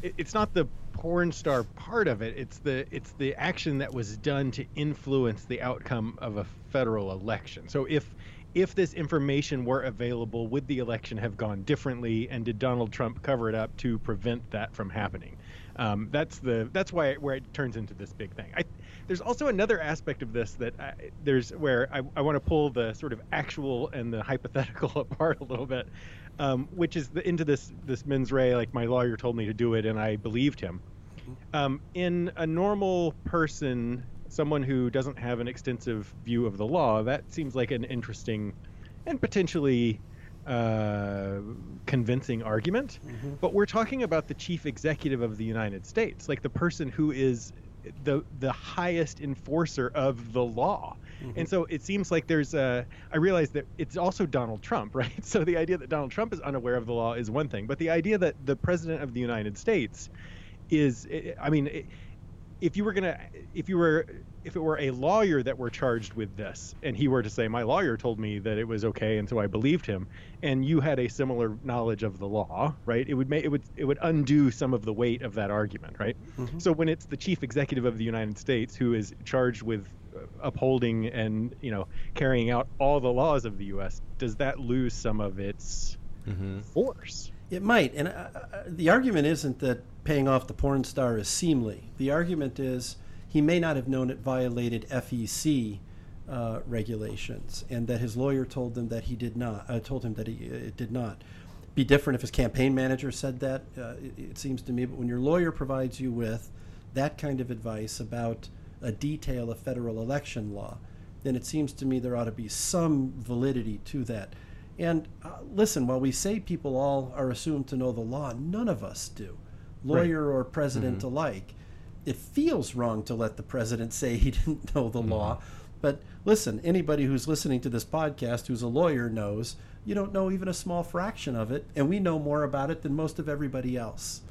it, it's not the porn star part of it. It's the it's the action that was done to influence the outcome of a federal election. So if if this information were available, would the election have gone differently? And did Donald Trump cover it up to prevent that from happening? Um, that's the that's why where it turns into this big thing. I, there's also another aspect of this that I, there's where I, I want to pull the sort of actual and the hypothetical apart a little bit, um, which is the, into this this mens rea. Like my lawyer told me to do it, and I believed him. Um, in a normal person, someone who doesn't have an extensive view of the law, that seems like an interesting and potentially uh, convincing argument. But we're talking about the chief executive of the United States, like the person who is the the highest enforcer of the law. And so it seems like there's a. I realize that it's also Donald Trump, right? So the idea that Donald Trump is unaware of the law is one thing, but the idea that the president of the United States is, I mean, it- if you were gonna, if you were, if it were a lawyer that were charged with this, and he were to say, my lawyer told me that it was okay, and so I believed him, and you had a similar knowledge of the law, right? It would make it would it would undo some of the weight of that argument, right? So when it's the chief executive of the United States who is charged with uh, upholding and you know carrying out all the laws of the U.S., does that lose some of its force? It might, and uh, uh, the argument isn't that paying off the porn star is seemly. The argument is he may not have known it violated FEC uh, regulations, and that his lawyer told them that he did not. Uh, told him that he uh, it did not. Be different if his campaign manager said that. Uh, it, it seems to me, but when your lawyer provides you with that kind of advice about a detail of federal election law, then it seems to me there ought to be some validity to that. And uh, listen, while we say people all are assumed to know the law, none of us do, lawyer or president alike. It feels wrong to let the president say he didn't know the law. But listen, anybody who's listening to this podcast who's a lawyer knows you don't know even a small fraction of it, and we know more about it than most of everybody else.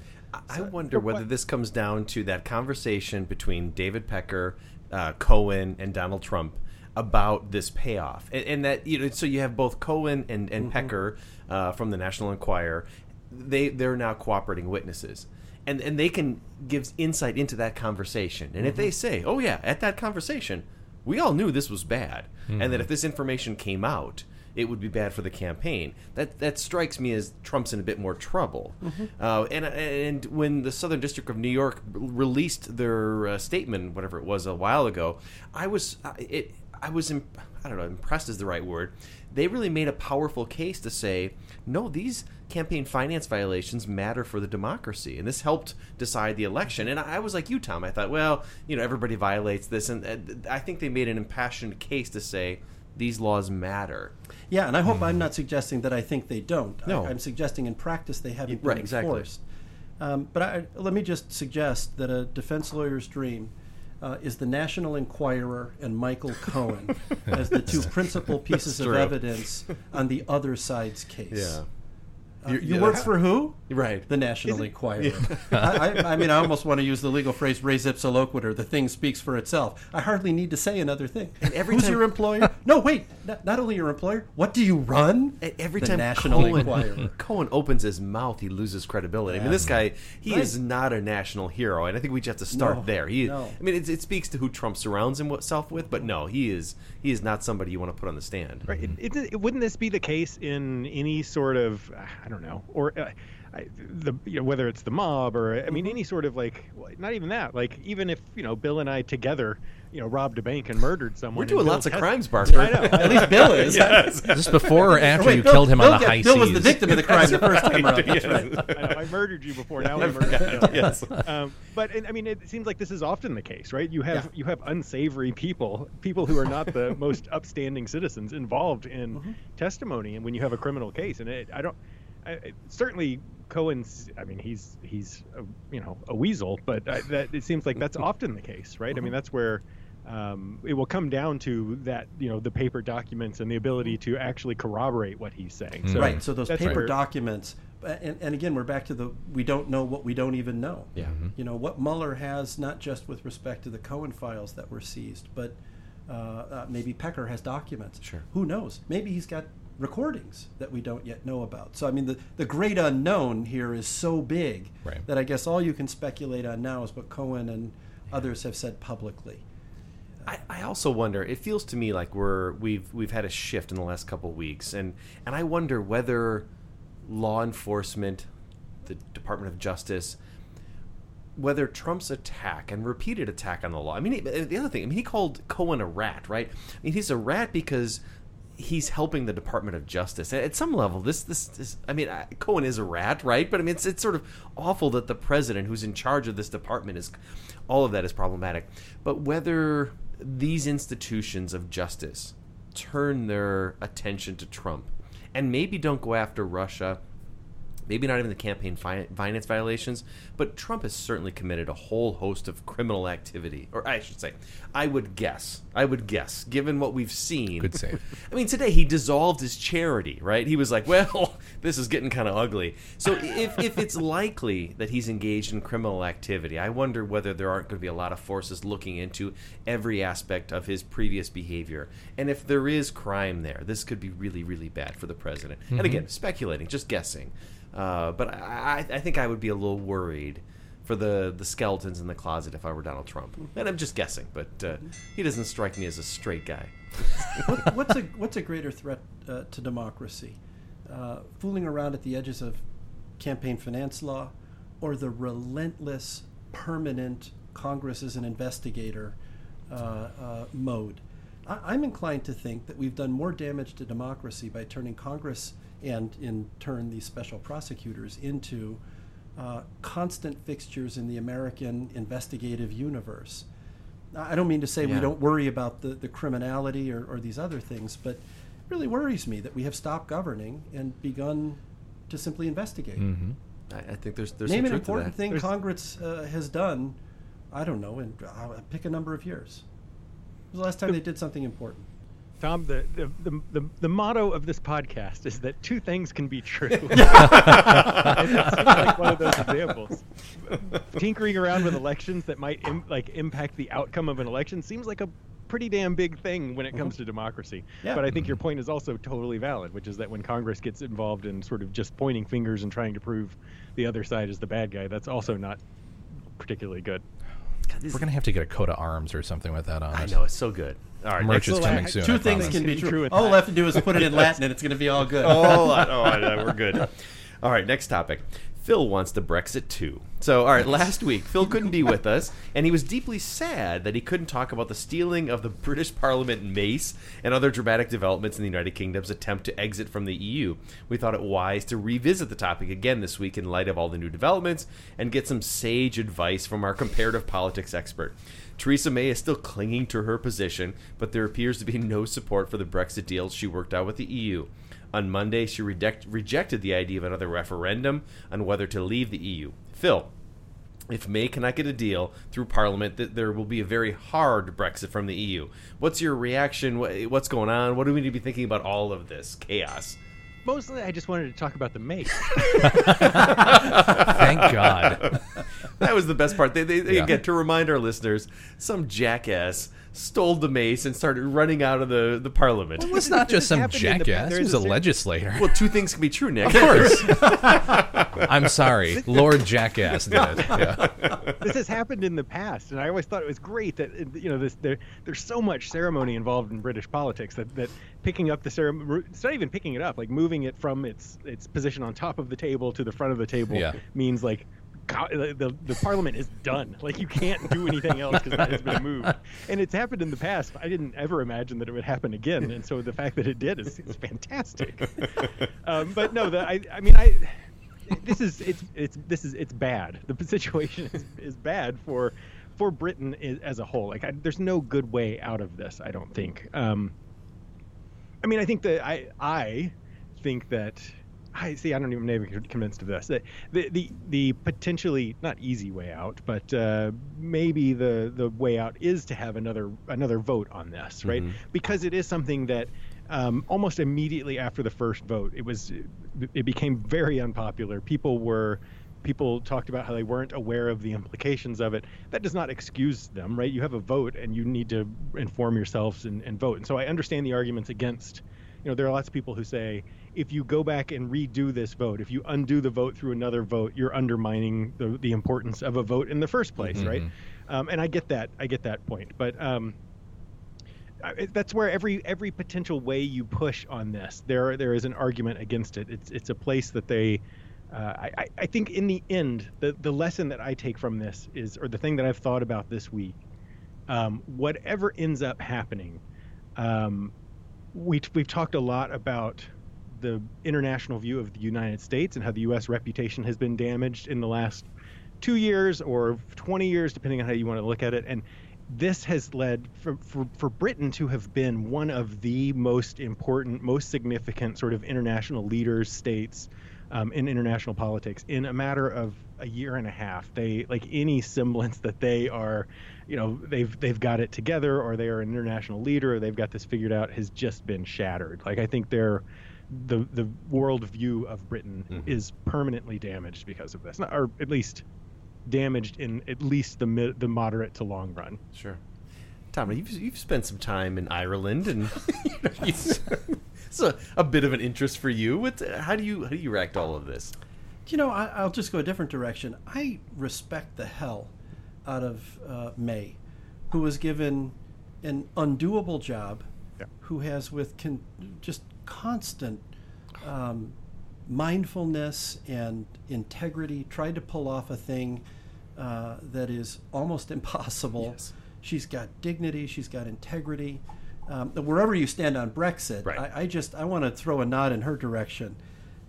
I wonder whether this comes down to that conversation between David Pecker, uh, Cohen, and Donald Trump about this payoff, and, and that you know, so you have both Cohen and, and Pecker uh, from the National Enquirer. They they're now cooperating witnesses, and and they can give insight into that conversation. And if they say, "Oh yeah," at that conversation, we all knew this was bad, and that if this information came out, it would be bad for the campaign. That that strikes me as Trump's in a bit more trouble. Uh, and and when the Southern District of New York released their uh, statement, whatever it was a while ago, I was uh, it I was imp- I don't know impressed is the right word. They really made a powerful case to say no, these campaign finance violations matter for the democracy, and this helped decide the election. And I, was like you, Tom. I thought, well, you know, everybody violates this, and I think they made an impassioned case to say these laws matter. Yeah, and I hope I'm not suggesting that I think they don't. No. I, am suggesting in practice they haven't been Right, exactly. enforced. Um, but I, let me just suggest that a defense lawyer's dream uh, is the National Enquirer and Michael Cohen as the two principal pieces of evidence on the other side's case. Uh, You're- yeah, work for who? Right. The National Enquirer. I, I, I mean, I almost want to use the legal phrase "res ipsa loquitur." The thing speaks for itself. I hardly need to say another thing. every Who's time- your employer? no, wait. Not, not only your employer. What do you run? Every the time National Cohen, Enquirer. Cohen opens his mouth, he loses credibility. I mean, this guy, he is not a national hero, and I think we just have to start No, there. He, no. I mean, it, it speaks to who Trump surrounds himself with, but no, he is he is not somebody you want to put on the stand. Right. It, it, wouldn't this be the case in any sort of I don't know, or uh, I, the you know, whether it's the mob or I Mm-hmm. mean any sort of like not even that. Like even if you know Bill and I together you know robbed a bank and murdered someone. We're doing lots of crimes, Barker. I know. At least Bill is. Yes. Is this before or after Wait, you Bill- killed him Bill on the got- high Bill seas? was the victim of the crime the first time around. That's right. I, know, I murdered you before. Now I I murdered forgot. Bill. Yes. Um, but and, I mean, it seems like this is often the case, right? You have Yeah. you have unsavory people, people who are not the most upstanding citizens involved in Mm-hmm. testimony, and when you have a criminal case, and it, I don't, I, it- certainly Cohen's. I mean, he's he's a, you know a weasel, but I, that it seems like that's often the case, right? I Mm-hmm. mean, that's where. Um, it will come down to that, you know, the paper documents and the ability to actually corroborate what he's saying. So right. So those paper where- documents, and, and again, we're back to the we don't know what we don't even know. Yeah. You know what Mueller has, not just with respect to the Cohen files that were seized, but uh, uh, maybe Pecker has documents. Sure. Who knows? Maybe he's got recordings that we don't yet know about. So I mean, the the great unknown here is so big Right. that I guess all you can speculate on now is what Cohen and others have said publicly. I, I also wonder. It feels to me like we're we've we've had a shift in the last couple of weeks, and and I wonder whether law enforcement, the Department of Justice, whether Trump's attack and repeated attack on the law. I mean, the other thing. I mean, he called Cohen a rat, right? I mean, he's a rat because he's helping the Department of Justice. At some level, this this, this I mean, Cohen is a rat, right? But I mean, it's it's sort of awful that the president, who's in charge of this department, is all of that is problematic. But whether these institutions of justice turn their attention to Trump and maybe don't go after Russia maybe not even the campaign finance violations, but Trump has certainly committed a whole host of criminal activity. Or I should say, I would guess, I would guess, given what we've seen. Good save. I mean, today he dissolved his charity, right? He was like, well, this is getting kind of ugly. So if, if it's likely that he's engaged in criminal activity, I wonder whether there aren't going to be a lot of forces looking into every aspect of his previous behavior. And if there is crime there, this could be really, really bad for the president. And mm-hmm. again, speculating, just guessing. Uh, but I, I think I would be a little worried for the, the skeletons in the closet if I were Donald Trump. And I'm just guessing, but uh, he doesn't strike me as a straight guy. what, what's a what's a greater threat uh, to democracy? Uh, fooling around at the edges of campaign finance law, or the relentless, permanent Congress as an investigator uh, uh, mode? I, I'm inclined to think that we've done more damage to democracy by turning Congress and, in turn, these special prosecutors into uh, constant fixtures in the American investigative universe. I don't mean to say we don't worry about the, the criminality or, or these other things, but it really worries me that we have stopped governing and begun to simply investigate. I, I think there's there's Name some an truth to important that. thing There's- Congress uh, has done, I don't know, and uh, pick a number of years. When was the last time they did something important? Tom, the, the, the, the, the motto of this podcast is that two things can be true. it's like one of those examples. Tinkering around with elections that might Im- like impact the outcome of an election seems like a pretty damn big thing when it comes mm-hmm. to democracy. Yeah. But I think mm-hmm. your point is also totally valid, which is that when Congress gets involved in sort of just pointing fingers and trying to prove the other side is the bad guy, that's also not particularly good. We're gonna have to get a coat of arms or something with that on. I it. know it's so good. All right, Merch is coming soon. Two I things promise. can be True true. All that. we'll have to do is put it in Latin, and it's going to be all good. oh, I, oh I, we're good. All right, next topic. Phil wants the Brexit too. So, all right, last week Phil couldn't be with us, and he was deeply sad that he couldn't talk about the stealing of the British Parliament mace and other dramatic developments in the United Kingdom's attempt to exit from the EU. We thought it wise to revisit the topic again this week in light of all the new developments and get some sage advice from our comparative politics expert. Theresa May is still clinging to her position, but there appears to be no support for the Brexit deal she worked out with the EU. On Monday, she reject, rejected the idea of another referendum on whether to leave the EU. Phil, if May cannot get a deal through Parliament, th- there will be a very hard Brexit from the EU. What's your reaction? Wha- What's going on? What do we need to be thinking about all of this chaos? Mostly, I just wanted to talk about the mace. Thank God. that was the best part. They, they, they Yeah. get to remind our listeners some jackass stole the mace and started running out of the, the parliament. It was not just some happened in the- jackass. He there's was a a legislator. Well, two things can be true, Nick. Of course. I'm sorry. Lord Jackass did it. Yeah. this has happened in the past, and I always thought it was great that uh, you know this there there's so much ceremony involved in British politics that, that picking up the ceremony, it's not even picking it up, like moving it from its its position on top of the table to the front of the table Yeah. means like. The, the, parliament is done. Like you can't do anything else because that has been moved, and it's happened in the past. I didn't ever imagine that it would happen again, and so the fact that it did is, is fantastic. um, but no, the, I, I mean, I this is it's it's this is it's bad. The situation is, is bad for for Britain as a whole. Like, I, there's no good way out of this. I don't think. Um, I mean, I think that I I think that I see. I don't even maybe convinced of this. The the the potentially not easy way out, but uh, maybe the the way out is to have another another vote on this, right? Mhm. Because it is something that um, almost immediately after the first vote, it was it became very unpopular. People were people talked about how they weren't aware of the implications of it. That does not excuse them, right? You have a vote and you need to inform yourselves and, and vote. And so I understand the arguments against. You know, there are lots of people who say if you go back and redo this vote, if you undo the vote through another vote, you're undermining the, the importance of a vote in the first place, right? Mhm. Um, and I get that. I get that point. But um, I- that's where every every potential way you push on this, there there is an argument against it. It's it's a place that they. Uh, I, I- I think in the end, the, the lesson that I take from this is, or the thing that I've thought about this week, um, whatever ends up happening, um, we, we've talked a lot about the international view of the United States and how the U.S. reputation has been damaged in the last two years or 20 years, depending on how you want to look at it. And this has led for, for, for Britain to have been one of the most important, most significant sort of international leaders, states um, in international politics in a matter of a year and a half. They like any semblance that they are, you know, they've they've got it together or they are an international leader or they've got this figured out has just been shattered. Like I think they're the the world view of Britain Mhm. is permanently damaged because of this, or at least damaged in at least the mid, the moderate to long run. Sure. Tom, you've, you've spent some time in Ireland, and you know, it's, it's a, a bit of an interest for you. What, how do you how do you react to all of this? You know, I, I'll just go a different direction. I respect the hell out of uh, May, who was given an undoable job, who has with con- just constant um, mindfulness and integrity tried to pull off a thing uh, that is almost impossible. She's got dignity. She's got integrity. Um, wherever you stand on Brexit, I, I just I want to throw a nod in her direction.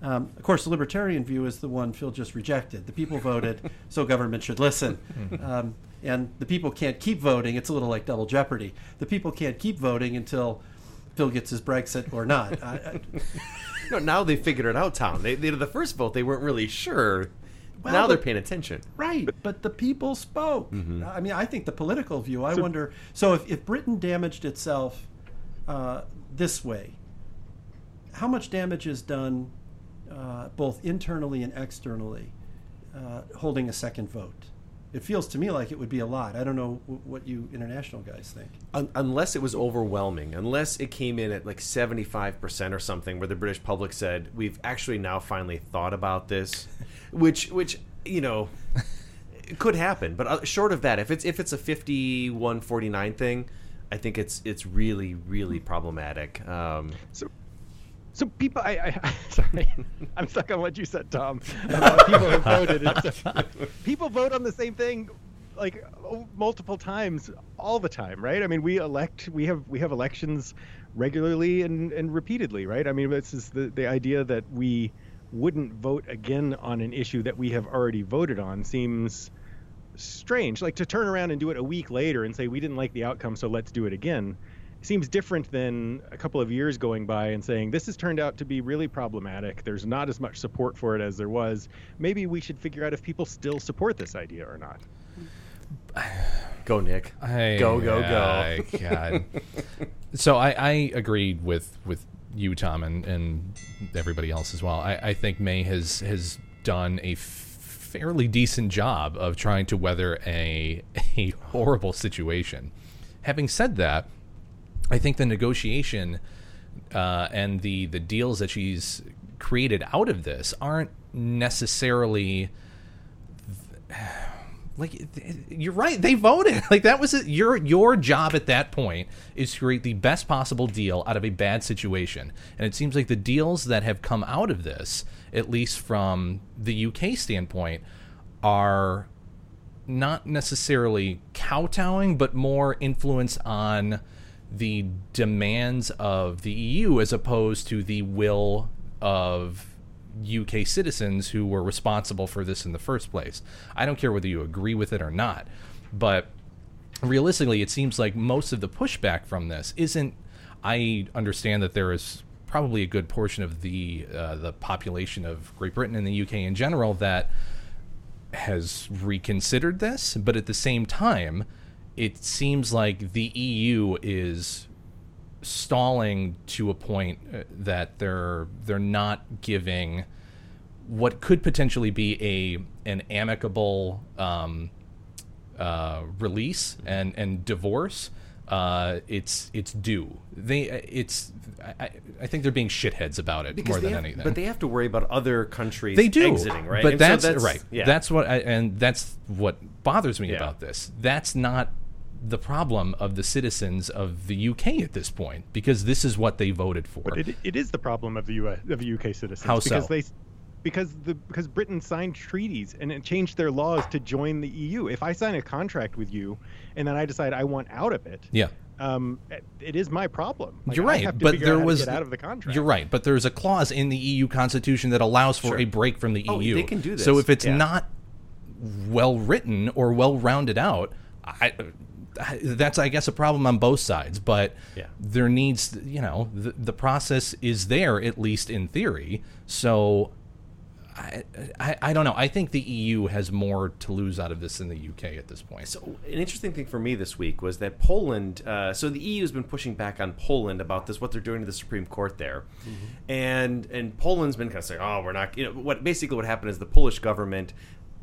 Um, of course, the libertarian view is the one Phil just rejected. The people voted, so government should listen. Um, and the people can't keep voting. It's a little like double jeopardy. The people can't keep voting until Phil gets his Brexit or not. I, I, No, now they figured it out, Tom. They, they the first vote they weren't really sure. Well, now they're paying attention. Right, but the people spoke. Mhm. I mean, I think the political view. I So- wonder. So, if, if Britain damaged itself uh, this way, how much damage is done, uh, both internally and externally, uh, holding a second vote? It feels to me like it would be a lot. I don't know w- what you international guys think. Un- unless it was overwhelming, unless it came in at like 75% or something where the British public said, "We've actually now finally thought about this," which which, you know, could happen, but uh, short of that, if it's if it's a 51-49 thing, I think it's it's really really problematic. Um, so So people, I, I sorry, I'm stuck on what you said, Tom. About people who voted. People vote on the same thing, like oh, multiple times, all the time, right? I mean, we elect, we have we have elections regularly and, and repeatedly, right? I mean, this is the the idea that we wouldn't vote again on an issue that we have already voted on seems strange. Like to turn around and do it a week later and say we didn't like the outcome, so let's do it again seems different than a couple of years going by and saying this has turned out to be really problematic. There's not as much support for it as there was. Maybe we should figure out if people still support this idea or not. Go, Nick. I, go, go, go. I- God. so I, I agreed with with you, Tom, and, and everybody else as well. I, I think May has has done a fairly decent job of trying to weather a a horrible situation. Having said that, I think the negotiation uh, and the the deals that she's created out of this aren't necessarily like you're right they voted. Like that was your your job at that point is to create the best possible deal out of a bad situation. And it seems like the deals that have come out of this at least from the UK standpoint are not necessarily kowtowing but more influence on the demands of the EU as opposed to the will of UK citizens who were responsible for this in the first place. I don't care whether you agree with it or not, but realistically, it seems like most of the pushback from this isn't. I understand that there is probably a good portion of the uh, the population of Great Britain and the UK in general that has reconsidered this, but at the same time, it seems like the EU is stalling to a point uh, that they're they're not giving what could potentially be a an amicable um, uh, release and and divorce. Uh, it's it's due. They it's I, I think they're being shitheads about it Because more than have- anything. But they have to worry about other countries they do exiting, right? But And so that's, right. Yeah. That's what I, and that's what bothers me Yeah. about this. That's not the problem of the citizens of the UK at this point because this is what they voted for. But it, it is the problem of the US, of the UK citizens How because so? they because the because Britain signed treaties and it changed their laws to join the EU. If I sign a contract with you and then I decide I want out of it, yeah. um, it- it is my problem. Like, You're I right, have to but there out how to was get out of the contract. You're right, but there's a clause in the EU Constitution that allows for Sure. a break from the Oh, EU. they can do this. So if it's yeah. not well written or well rounded out, I, I, that's I guess a problem on both sides. But Yeah. there needs, you know, the, the process is there at least in theory. So. I, I, I don't know. I think the EU has more to lose out of this than the UK at this point. So an interesting thing for me this week was that Poland. Uh, so the EU has been pushing back on Poland about this, what they're doing to the Supreme Court there, and and Poland's been kind of saying, "Oh, we're not." You know, what basically what happened is the Polish government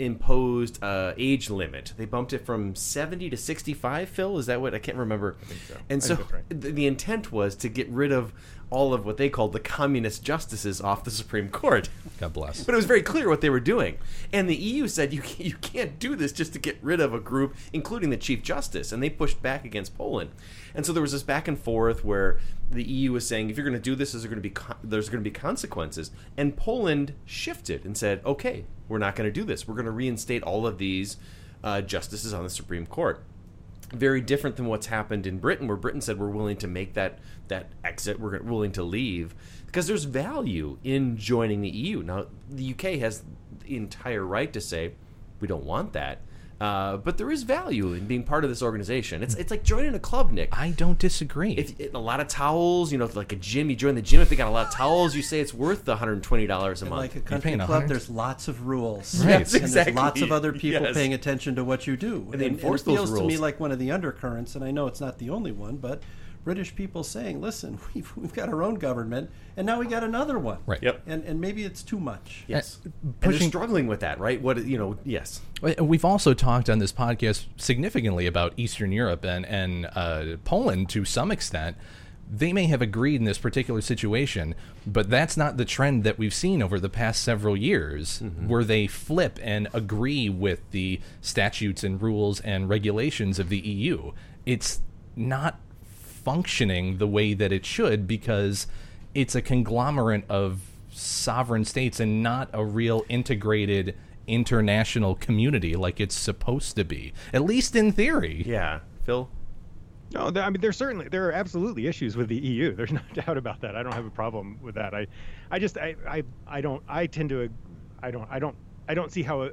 imposed uh, age limit. They bumped it from seventy to sixty-five. Phil, is that what I can't remember? I so. And I so right. the, the intent was to get rid of all of what they called the communist justices off the Supreme Court. God bless. But it was very clear what they were doing. And the EU said you can't, you can't do this just to get rid of a group, including the Chief Justice. And they pushed back against Poland. And so there was this back and forth where the EU was saying, if you're going to do this, there's going to be co- there's going to be consequences. And Poland shifted and said, okay, we're not going to do this. We're going to reinstate all of these uh, justices on the Supreme Court very different than what's happened in Britain, where Britain said we're willing to make that that exit, we're willing to leave, because there's value in joining the EU. Now, the UK has the entire right to say we don't want that, uh, but there is value in being part of this organization. It's it's like joining a club, Nick. I don't disagree. If a lot of towels, you know, like a gym, you join the gym. If they got a lot of towels, you say it's worth the hundred and twenty dollars a month. Like a country club, 100? there's lots of rules. Right. Yes, and exactly. there's lots of other people Yes. paying attention to what you do. And they enforce it those feels to me like one of the undercurrents, and I know it's not the only one, but British people saying, listen, we've, we've got our own government, and now we got another one. Right. Yep. And, and maybe it's too much. Yes, Uh, and they're pushing- struggling with that, right? What you know? Yes. We've also talked on this podcast significantly about Eastern Europe and and uh, Poland to some extent. They may have agreed in this particular situation, but that's not the trend that we've seen over the past several years, where they flip and agree with the statutes and rules and regulations of the EU. It's not functioning the way that it should because it's a conglomerate of sovereign states and not a real integrated international community like it's supposed to be at least in theory Yeah, Phil. No, there, I mean, there's certainly there are absolutely issues with the EU. There's no doubt about that. I don't have a problem with that. I, I just I I, I don't I tend to I don't I don't I don't see how.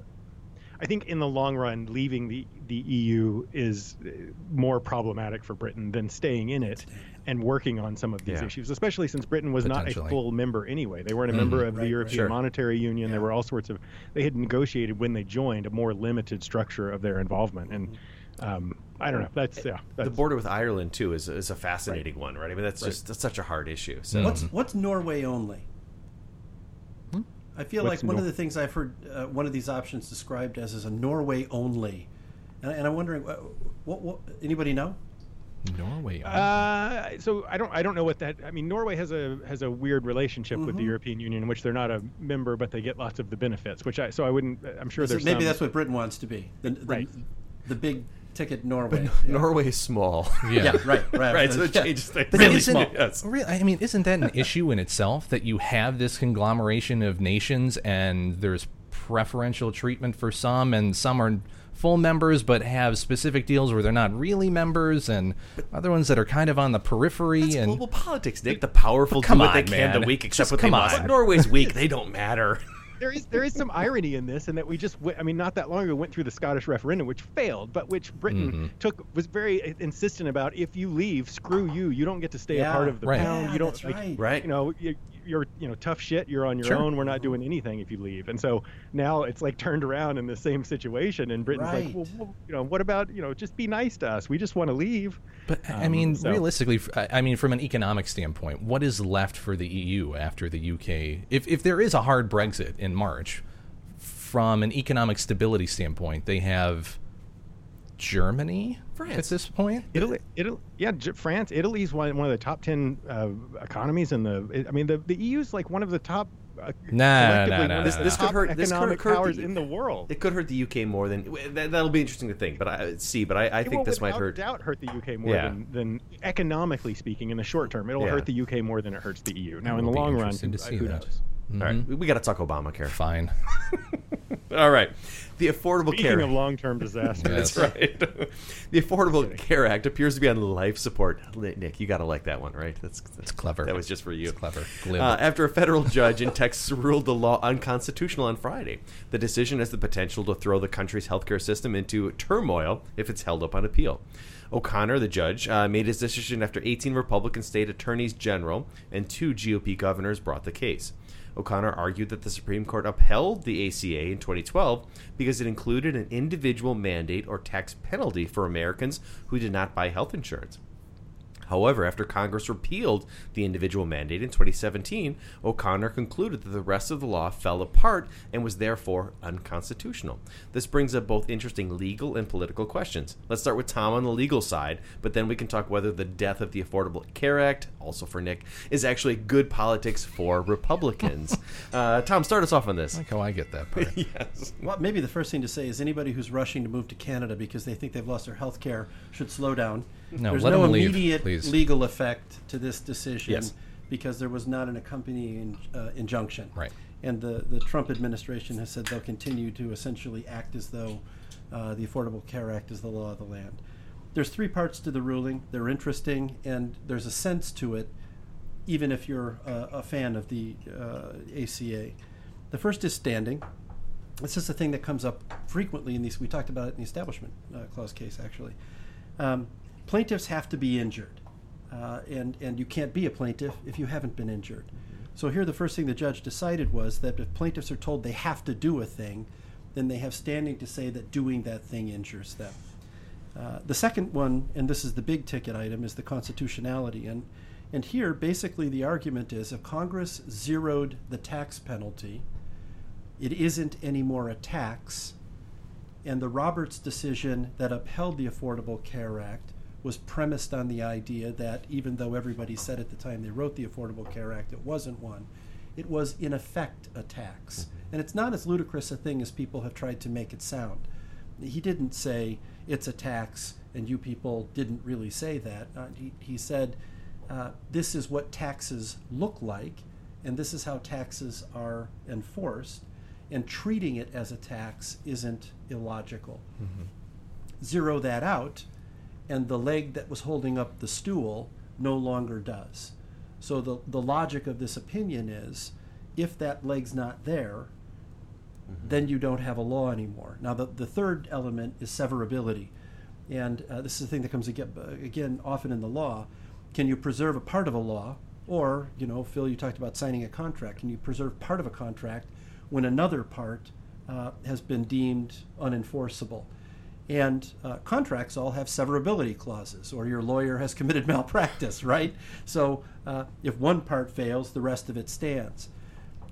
It, I think in the long run, leaving the the EU is uh, more problematic for Britain than staying in it and working on some of these Yeah. issues, especially since Britain was not a full member anyway. They weren't a member of the Right, European Sure. Monetary Union. There were all sorts of. They had negotiated when they joined a more limited structure of their involvement, and um, I don't know. That's yeah. That's, the border with Ireland too is, is a fascinating right. one, right? I mean, that's right. just that's such a hard issue. So what's what's Norway only? I feel what's like one Nor- of the things I've heard uh, one of these options described as is a Norway only, and, and I'm wondering what, what, what anybody know? Norway. Uh, so I don't I don't know what that. I mean, Norway has a has a weird relationship mm-hmm. with the mm-hmm. European Union in which they're not a member, but they get lots of the benefits. Which I so I wouldn't. I'm sure there's maybe some, that's what Britain wants to be. The, the, right. The big ticket Norway. But yeah. Norway is small. Yeah, yeah right, right, right. So it changes things. But really small. Yes. Really, I mean, isn't that an issue in itself that you have this conglomeration of nations and there's preferential treatment for some and some are full members but have specific deals where they're not really members and other ones that are kind of on the periphery That's and global politics Nick the powerful do what they can man. to weak except Just what come they on. must Norway's weak they don't matter there is there is some irony in this, and that we just I mean not that long ago went through the Scottish referendum, which failed, but which Britain mm-hmm. took was very insistent about. If you leave, screw you. You don't get to stay yeah. a part of the right. pound. Yeah, you don't like, right. right. You know, you, you're you know tough shit. You're on your sure. own. We're not doing anything if you leave. And so now it's like turned around in the same situation, and Britain's right. like, well, well, you know, what about you know, just be nice to us. We just want to leave. But um, I mean, so. realistically, I mean, from an economic standpoint, what is left for the EU after the UK? If if there is a hard Brexit in March from an economic stability standpoint, they have Germany France. at this point. Italy, Italy, yeah, J- France, Italy's one one of the top ten uh, economies in the. I mean, the the EU's like one of the top. Uh, nah, nah, nah, This, nah, this nah. could hurt. This could economic hurt powers the, in the world. It could hurt the UK more than that, that'll be interesting to think. But I see. But I, I think this might hurt. doubt hurt the UK more Yeah. than, than economically speaking in the short term. It'll Yeah. hurt the UK more than it hurts the EU. Now, in It'll the long run, to who- see who that. knows? All right, we, we got to talk Obamacare. Fine. All right, the Affordable Speaking Care of long-term disaster, That's right. the Affordable Care Act appears to be on life support. Nick, you got to like that one, right? That's It's clever. That was just for you. It's clever. Uh, after a federal judge in Texas ruled the law unconstitutional on Friday, the decision has the potential to throw the country's healthcare system into turmoil if it's held up on appeal. O'Connor, the judge, uh, made his decision after 18 Republican state attorneys general and two GOP governors brought the case. O'Connor argued that the Supreme Court upheld the ACA in 2012 because it included an individual mandate or tax penalty for Americans who did not buy health insurance. However, after Congress repealed the individual mandate in 2017, O'Connor concluded that the rest of the law fell apart and was therefore unconstitutional. This brings up both interesting legal and political questions. Let's start with Tom on the legal side, but then we can talk whether the death of the Affordable Care Act, also for Nick, is actually good politics for Republicans. uh, Tom, start us off on this. I like how I get that part. yes. Well, maybe the first thing to say is anybody who's rushing to move to Canada because they think they've lost their health care should slow down. No, There's let no leave, immediate please. legal effect to this decision Yes. because there was not an accompanying uh, injunction. Right. And the, the Trump administration has said they'll continue to essentially act as though uh, the Affordable Care Act is the law of the land. There's three parts to the ruling. They're interesting, and there's a sense to it, even if you're uh, a fan of the uh, ACA. The first is standing. This is a thing that comes up frequently in these. We talked about it in the Establishment uh, Clause case, actually. Um, plaintiffs have to be injured, uh, and and you can't be a plaintiff if you haven't been injured. So here, the first thing the judge decided was that if plaintiffs are told they have to do a thing, then they have standing to say that doing that thing injures them. Uh, the second one, and this is the big ticket item, is the constitutionality. And, and here, basically, the argument is if Congress zeroed the tax penalty, it isn't anymore a tax. And the Roberts decision that upheld the Affordable Care Act was premised on the idea that even though everybody said at the time they wrote the Affordable Care Act it wasn't one, it was in effect a tax. And it's not as ludicrous a thing as people have tried to make it sound. He didn't say it's a tax, and you people didn't really say that. Uh, he, he said uh, this is what taxes look like, and this is how taxes are enforced, and treating it as a tax isn't illogical. Zero that out, and the leg that was holding up the stool no longer does. So the, the logic of this opinion is if that leg's not there, then you don't have a law anymore. Now, the, the third element is severability. And uh, this is the thing that comes again, again often in the law. Can you preserve a part of a law? Or, you know, Phil, you talked about signing a contract. Can you preserve part of a contract when another part uh, has been deemed unenforceable? And uh, contracts all have severability clauses, or your lawyer has committed malpractice, right? So uh, if one part fails, the rest of it stands.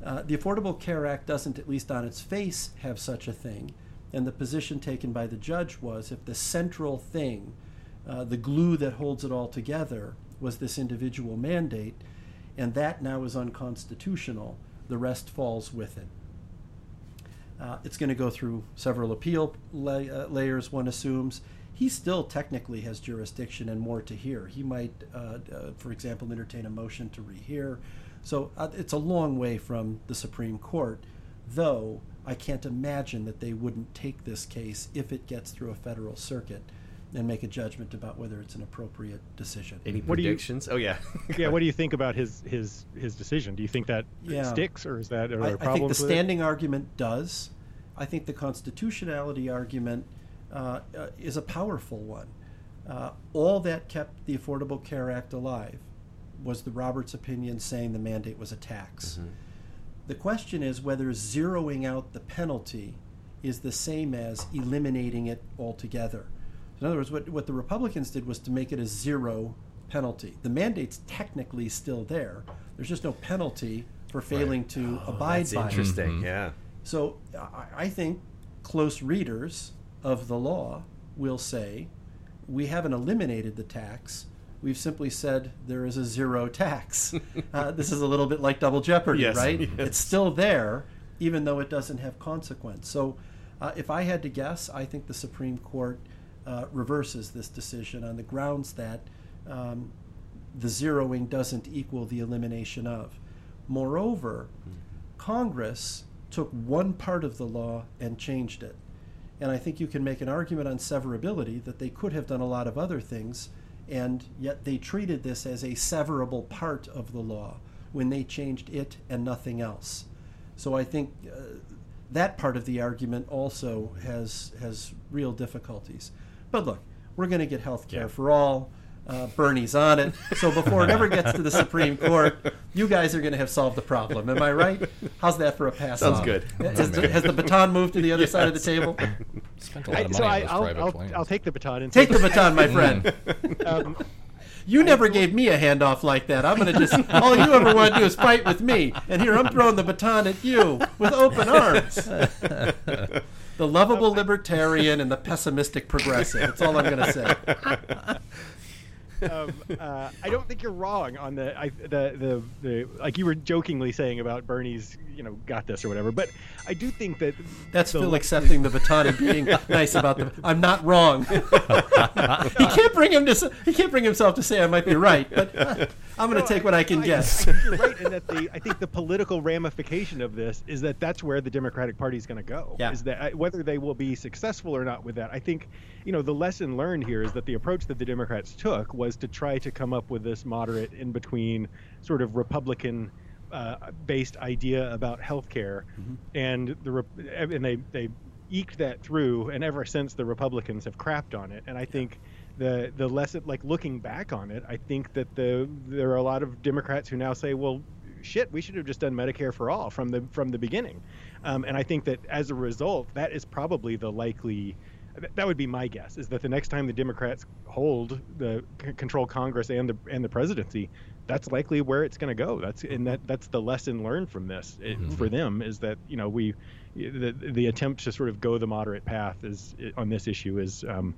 Uh, the Affordable Care Act doesn't, at least on its face, have such a thing. And the position taken by the judge was if the central thing, uh, the glue that holds it all together, was this individual mandate, and that now is unconstitutional, the rest falls with it. Uh, it's going to go through several appeal la- uh, layers, one assumes. He still technically has jurisdiction and more to hear. He might, uh, uh for example, entertain a motion to rehear. So uh, it's a long way from the Supreme Court, though I can't imagine that they wouldn't take this case if it gets through a federal circuit and make a judgment about whether it's an appropriate decision. Any What do you- predictions? oh yeah. yeah, what do you think about his his his decision? Do you think that Yeah. sticks, or is that are I, there I think the with it? standing argument does. I think the constitutionality argument uh, uh, is a powerful one. Uh, all that kept the Affordable Care Act alive was the Roberts opinion saying the mandate was a tax. The question is whether zeroing out the penalty is the same as eliminating it altogether. In other words, what, what the Republicans did was to make it a zero penalty. The mandate's technically still there. There's just no penalty for failing to abide That's by it. interesting. Yeah. So I, I think close readers of the law will say we haven't eliminated the tax. We've simply said there is a zero tax. uh, this is a little bit like double jeopardy, Yes, right? yes. It's still there, even though it doesn't have consequence. So, uh, if I had to guess, I think the Supreme Court uh, reverses this decision on the grounds that um, the zeroing doesn't equal the elimination of. Moreover, Congress took one part of the law and changed it. And I think you can make an argument on severability that they could have done a lot of other things, and yet they treated this as a severable part of the law when they changed it and nothing else. So I think uh, that part of the argument also has has real difficulties. But look, we're going to get health care Yeah. for all. Uh, Bernie's on it. So before it ever gets to the Supreme Court, you guys are going to have solved the problem. Am I right? How's that for a pass? Sounds on? good. Has the, has the baton moved to the other side of the table? Spent a lot I, of money so on I, those I'll, private I'll, planes. I'll take the baton and Take the baton, my friend. Um, You never gave me a handoff like that. I'm going to just, all you ever want to do is fight with me. And here I'm throwing the baton at you with open arms. The lovable libertarian and the pessimistic progressive. That's all I'm going to say. um, uh, I don't think you're wrong on the, I, the the the like you were jokingly saying about Bernie's you know got this or whatever, but I do think that That's the- Phil accepting the baton and being nice about the. I'm not wrong. he can't bring him to. He can't bring himself to say I might be right, but uh, I'm going to take what I can I, guess. I think you're right in that the I think the political ramification of this is that that's where the Democratic Party is going to go. Yeah. Is that uh, whether they will be successful or not with that? I think you know the lesson learned here is that the approach that the Democrats took was to try to come up with this moderate in between sort of Republican. Uh, based idea about healthcare, and the and they they eked that through, and ever since the Republicans have crapped on it. And I think the the less it, like looking back on it, I think that the there are a lot of Democrats who now say, well, shit, we should have just done Medicare for all from the from the beginning. Um, and I think that as a result, that is probably the likely. That would be my guess is that the next time the Democrats hold the c- control Congress and the and the presidency, that's likely where it's going to go. That's and that that's the lesson learned from this it, for them is that you know we the the attempt to sort of go the moderate path is on this issue is um,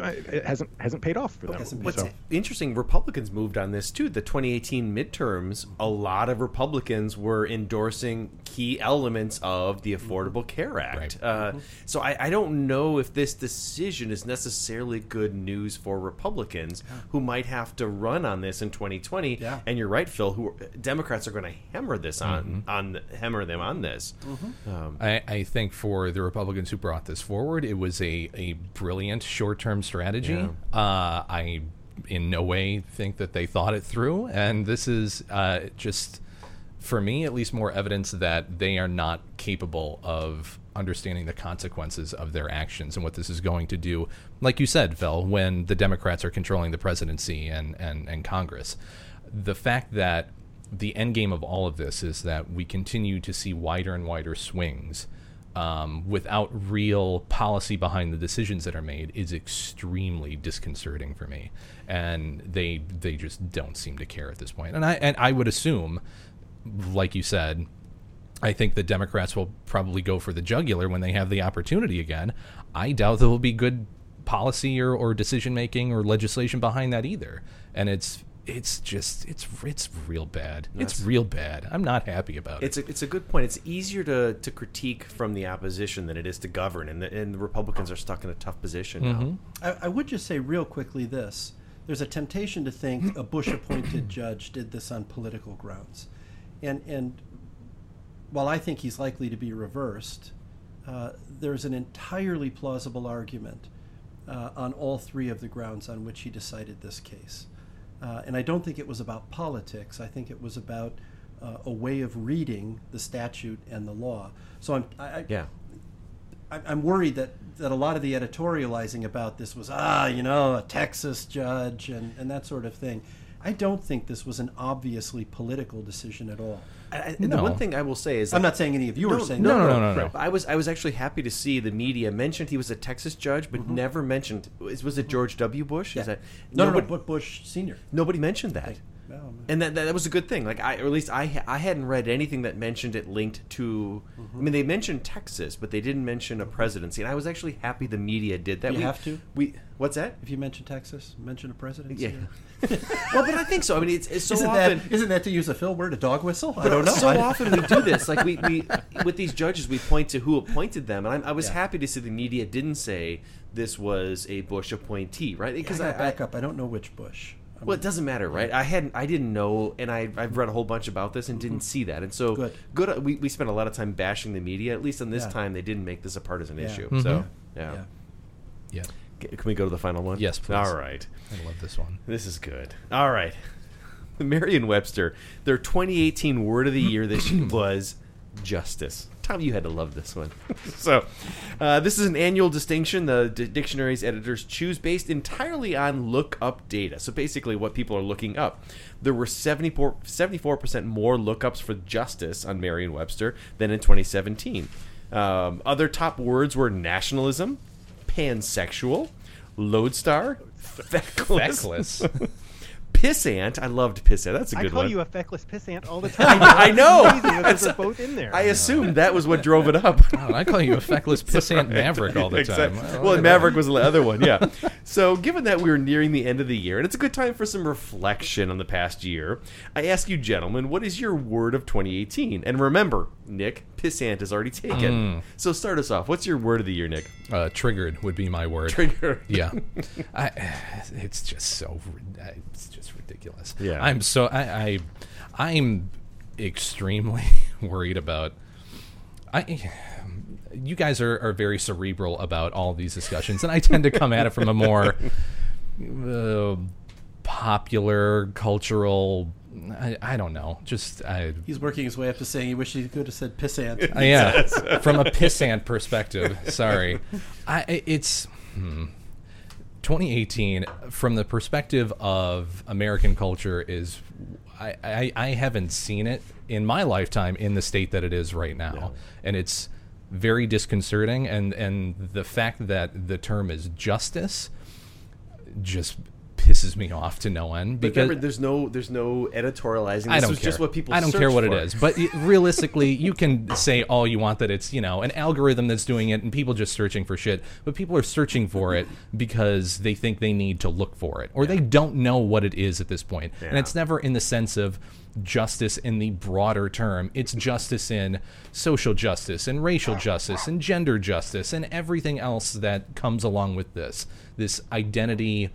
it hasn't hasn't paid off for them. What's So- interesting, Republicans moved on this too. The 2018 midterms, a lot of Republicans were endorsing key elements of the Affordable Care Act. Uh, So I, I don't know if this decision is necessarily good news for Republicans who might have to run on this in 2020. Yeah. And you're right, Phil. Who Democrats are going to hammer this on on hammer them on this. Um, I, I think for the Republicans who brought this forward, it was a, a brilliant short term strategy. Yeah. Uh, I in no way think that they thought it through, and this is uh, just for me at least more evidence that they are not capable of understanding the consequences of their actions and what this is going to do. Like you said, Phil, when the Democrats are controlling the presidency and, and, and Congress, the fact that the end game of all of this is that we continue to see wider and wider swings um, without real policy behind the decisions that are made is extremely disconcerting for me. And they they just don't seem to care at this point. And I and I would assume, like you said, I think the Democrats will probably go for the jugular when they have the opportunity again. I doubt there will be good policy or, or decision making or legislation behind that either. And it's it's just it's it's real bad. It's real bad. I'm not happy about it. It's a, it's a good point. It's easier to, to critique from the opposition than it is to govern, and the, and the Republicans are stuck in a tough position now. I, I would just say real quickly this: there's a temptation to think a Bush-appointed judge did this on political grounds, and and while I think he's likely to be reversed, uh, there's an entirely plausible argument uh, on all three of the grounds on which he decided this case. Uh, and I don't think it was about politics. I think it was about uh, a way of reading the statute and the law. So I'm, I, Yeah. I- I'm worried that, that a lot of the editorializing about this was, ah, you know, a Texas judge and, and that sort of thing. I don't think this was an obviously political decision at all. And the one thing I will say is I'm not saying any of you are saying no, that. no, no, no, no. I was I was actually happy to see the media mentioned he was a Texas judge, but never mentioned was, was it George W. Bush? Mm-hmm. Yeah. Is that no, no, no, nobody, but Bush Senior. nobody mentioned that. And that, that was a good thing. Like I, or at least I, I hadn't read anything that mentioned it linked to. Mm-hmm. I mean, they mentioned Texas, but they didn't mention a presidency. And I was actually happy the media did that. You we have to? We what's that? If you mention Texas, mention a presidency. Yeah. well, but I think so. I mean, it's, it's so isn't often. that isn't that to use a Phil word, a dog whistle? I don't know. So often we do this. Like we, we with these judges, we point to who appointed them, and I, I was Yeah. happy to see the media didn't say this was a Bush appointee, right? Because Because I, I, back up. I don't know which Bush. I well, it doesn't matter, right? I hadn't, I didn't know, and I, I've read a whole bunch about this and didn't mm-hmm. see that, and so Good. Good. We, we spent a lot of time bashing the media. At least on this Yeah. time, they didn't make this a partisan Yeah. issue. Mm-hmm. So, yeah. yeah. yeah. C- Can we go to the final one? Yes, please. All right. I love this one. This is good. All right. Merriam-Webster, their 2018 word of the year this year was justice. Tom, you had to love this one. so, uh, this is an annual distinction the d- dictionary's editors choose based entirely on look-up data. So, basically, what people are looking up. There were 74, 74% more lookups for justice on Merriam-Webster than in 2017. Um, other top words were nationalism, pansexual, lodestar, feckless, Feckless. pissant. I loved pissant. That's a good one. I call one. you a feckless pissant all the time. I know. It's amazing that those are both in there. I assumed that was what drove it up. Oh, I call you a feckless pissant maverick all the time. Exactly. Well, Well, and Maverick was the other one, yeah. so, given that we're nearing the end of the year, and it's a good time for some reflection on the past year, I ask you, gentlemen, what is your word of 2018? And remember, Nick, pissant is already taken. So, start us off. What's your word of the year, Nick? Uh, triggered would be my word. Triggered. yeah, I, it's just so it's just ridiculous. Yeah. I'm so I, I I'm extremely worried about. I you guys are, are very cerebral about all these discussions, and I tend to come at it from a more uh, popular cultural. I, I don't know. Just I, He's working his way up to saying he wishes he could have said pissant. yeah, from a pissant perspective. Sorry, I I- it's hmm. 2018 from the perspective of American culture is I, I I haven't seen it in my lifetime in the state that it is right now, and it's very disconcerting. And and the fact that the term is justice just pisses me off to no end But because remember, there's no there's no editorializing. This I don't was care. just what people I don't care what for. it is, but it, realistically, you can say all you want that it's you know an algorithm that's doing it and people just searching for shit. But people are searching for it because they think they need to look for it, or they don't know what it is at this point. And it's never in the sense of justice in the broader term. It's justice in social justice and racial justice and gender justice and everything else that comes along with this. This identity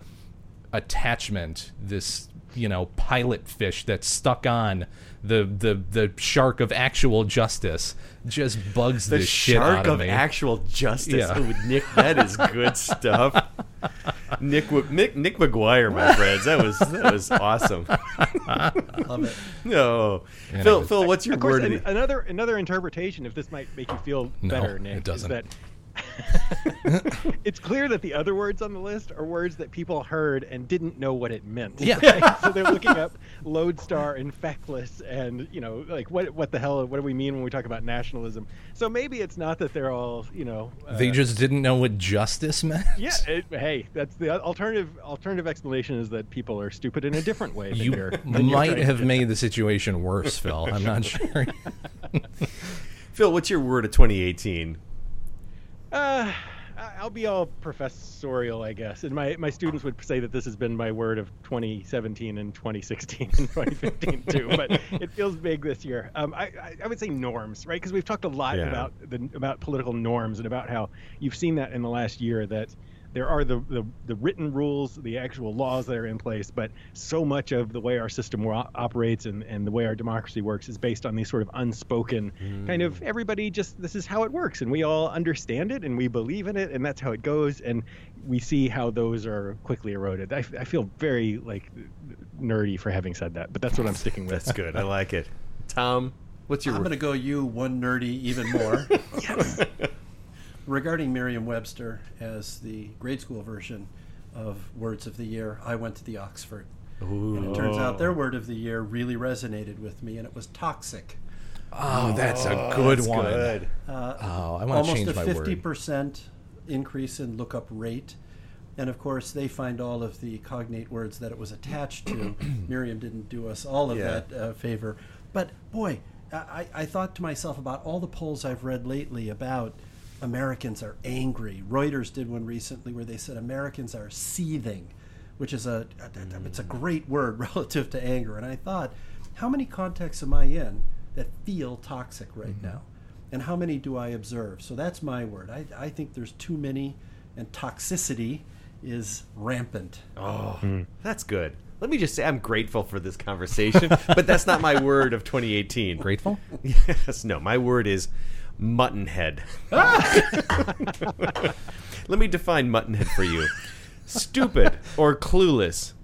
attachment, this you know pilot fish that's stuck on the the the shark of actual justice, just bugs The the shit shark out of, of me. actual justice. Yeah. Oh, Nick, that is good stuff. Nick, Nick, Nick McGuire, my friends, that was that was awesome. Love it. No, And Phil, it was- Phil, what's your of course, word? an- another another interpretation, if this might make you feel No, better, it doesn't. is that it's clear that the other words on the list are words that people heard and didn't know what it meant. Yeah. Right? so they're looking up lodestar and feckless and you know like what what the hell what do we mean when we talk about nationalism? So maybe it's not that they're all you know uh, they just didn't know what justice meant. yeah. It, hey, that's the alternative alternative explanation is that people are stupid in a different way. Than You you're, than might have to- made the situation worse, Phil. I'm not sure. Phil, what's your word of 2018? Uh, I'll be all professorial, I guess. And my, my students would say that this has been my word of 2017 and 2016 and 2015 too. But it feels big this year. Um, I, I, I would say norms, right? Because we've talked a lot Yeah. about the about political norms and about how you've seen that in the last year that there are the, the, the written rules, the actual laws that are in place, but so much of the way our system wa- operates and, and the way our democracy works is based on these sort of unspoken kind of hmm. everybody just this is how it works and we all understand it and we believe in it and that's how it goes and we see how those are quickly eroded. I, I feel very like nerdy for having said that, but that's what I'm sticking with. That's good. I like it. Tom, what's your I'm going to go you one nerdy even more. Regarding Merriam-Webster as the grade school version of words of the year, I went to the Oxford. And it turns out their word of the year really resonated with me, and it was toxic. Oh, that's a good That's one. good. Uh, Oh, I want to change my word. almost a 50% increase in lookup rate, and of course they find all of the cognate words that it was attached to. Merriam didn't do us all of Yeah. that uh, favor, but boy, I, I thought to myself about all the polls I've read lately about Americans are angry. Reuters did one recently where they said Americans are seething, which is a, a it's a great word relative to anger. And I thought, how many contexts am I in that feel toxic right mm-hmm. now? and how many do I observe? So that's my word. I, I think there's too many, and toxicity is rampant. Oh, hmm. that's good. Let me just say I'm grateful for this conversation, but that's not my word of 2018. Grateful? Yes, no, my word is muttonhead. Let me define muttonhead for you. Stupid or clueless,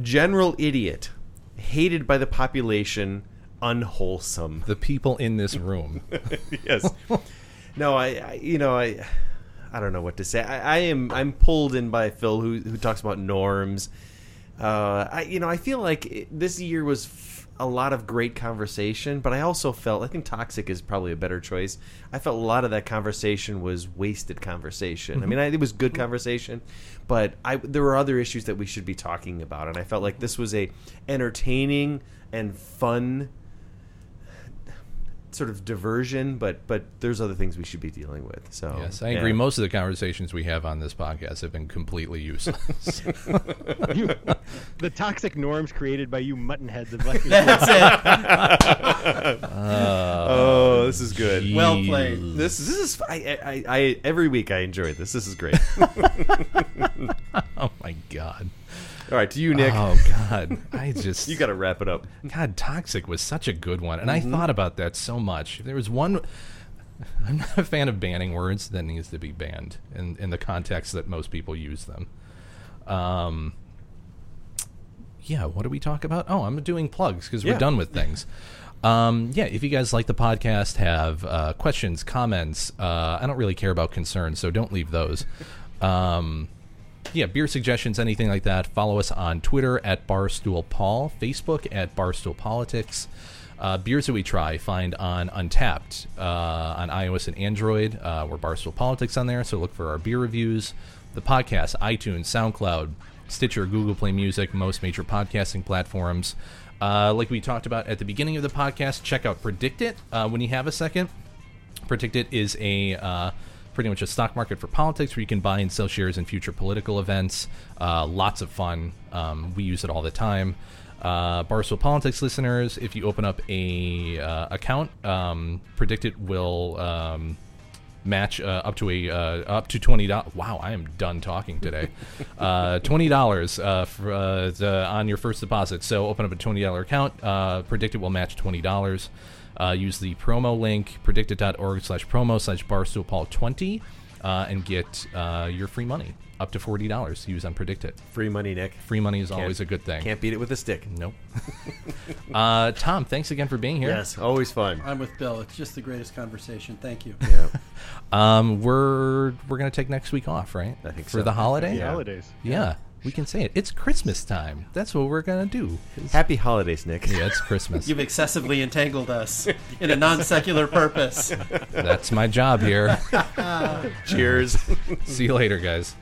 general idiot, hated by the population, unwholesome. The people in this room. yes. No, I, I, you know, I, I don't know what to say. I, I am, I'm pulled in by Phil, who who talks about norms. Uh, I, you know, I feel like it, this year was a lot of great conversation, but I also felt, I think toxic is probably a better choice. I felt a lot of that conversation was wasted conversation. I mm-hmm. mean, I, it was good mm-hmm. conversation, but I, there were other issues that we should be talking about, and I felt like this was a entertaining and fun sort of diversion, but but there's other things we should be dealing with. So Yes, I agree. yeah. Most of the conversations we have on this podcast have been completely useless. You- the toxic norms created by you muttonheads of left That's it. oh, this is good. Oh, well played. This this is I, I, I every week I enjoy this. This is great. oh my god. All right, to you, Nick. Oh god. I just you got to wrap it up. God, toxic was such a good one, and Mm-hmm. I thought about that so much. If there was one, I'm not a fan of banning words that needs to be banned in in the context that most people use them. Um. Yeah, what do we talk about? Oh, I'm doing plugs because we're done with things. Um, yeah, if you guys like the podcast, have uh, questions, comments, uh, I don't really care about concerns, so don't leave those. Um, yeah, beer suggestions, anything like that. Follow us on Twitter at Barstool Paul, Facebook at Barstool Politics. Uh, beers that we try find on Untappd uh, on iOS and Android. Uh, we're Barstool Politics on there, so look for our beer reviews. The podcast, iTunes, SoundCloud, Stitcher, Google Play Music, most major podcasting platforms. Uh, like we talked about at the beginning of the podcast, check out PredictIt uh, when you have a second. PredictIt is a uh, pretty much a stock market for politics where you can buy and sell shares in future political events. Uh, lots of fun. Um, we use it all the time. Uh, Barstool Politics listeners, if you open up a uh, account, um, PredictIt will um, match uh, up to a uh, up to twenty dollars. Wow, I am done talking today. uh, twenty dollars uh, uh, on your first deposit. So open up a twenty dollar account. Uh, PredictIt will match twenty dollars. Uh, use the promo link predictit.org slash promo slash barstoolpaul20 uh, and get uh, your free money up to forty dollars. Use Unpredict It. Free money, Nick. Free money is always a good thing. Can't beat it with a stick. Nope. uh, Tom, thanks again for being here. Yes, always fun. I'm with Bill. It's just the greatest conversation. Thank you. Yeah. Um, we're we're gonna take next week off, right? I think for so. the holiday. Yeah. Holidays. Yeah, we can say it. It's Christmas time. That's what we're gonna do. Happy holidays, Nick. Yeah, it's Christmas. You've excessively entangled us in a non secular purpose. That's my job here. Cheers. See you later, guys.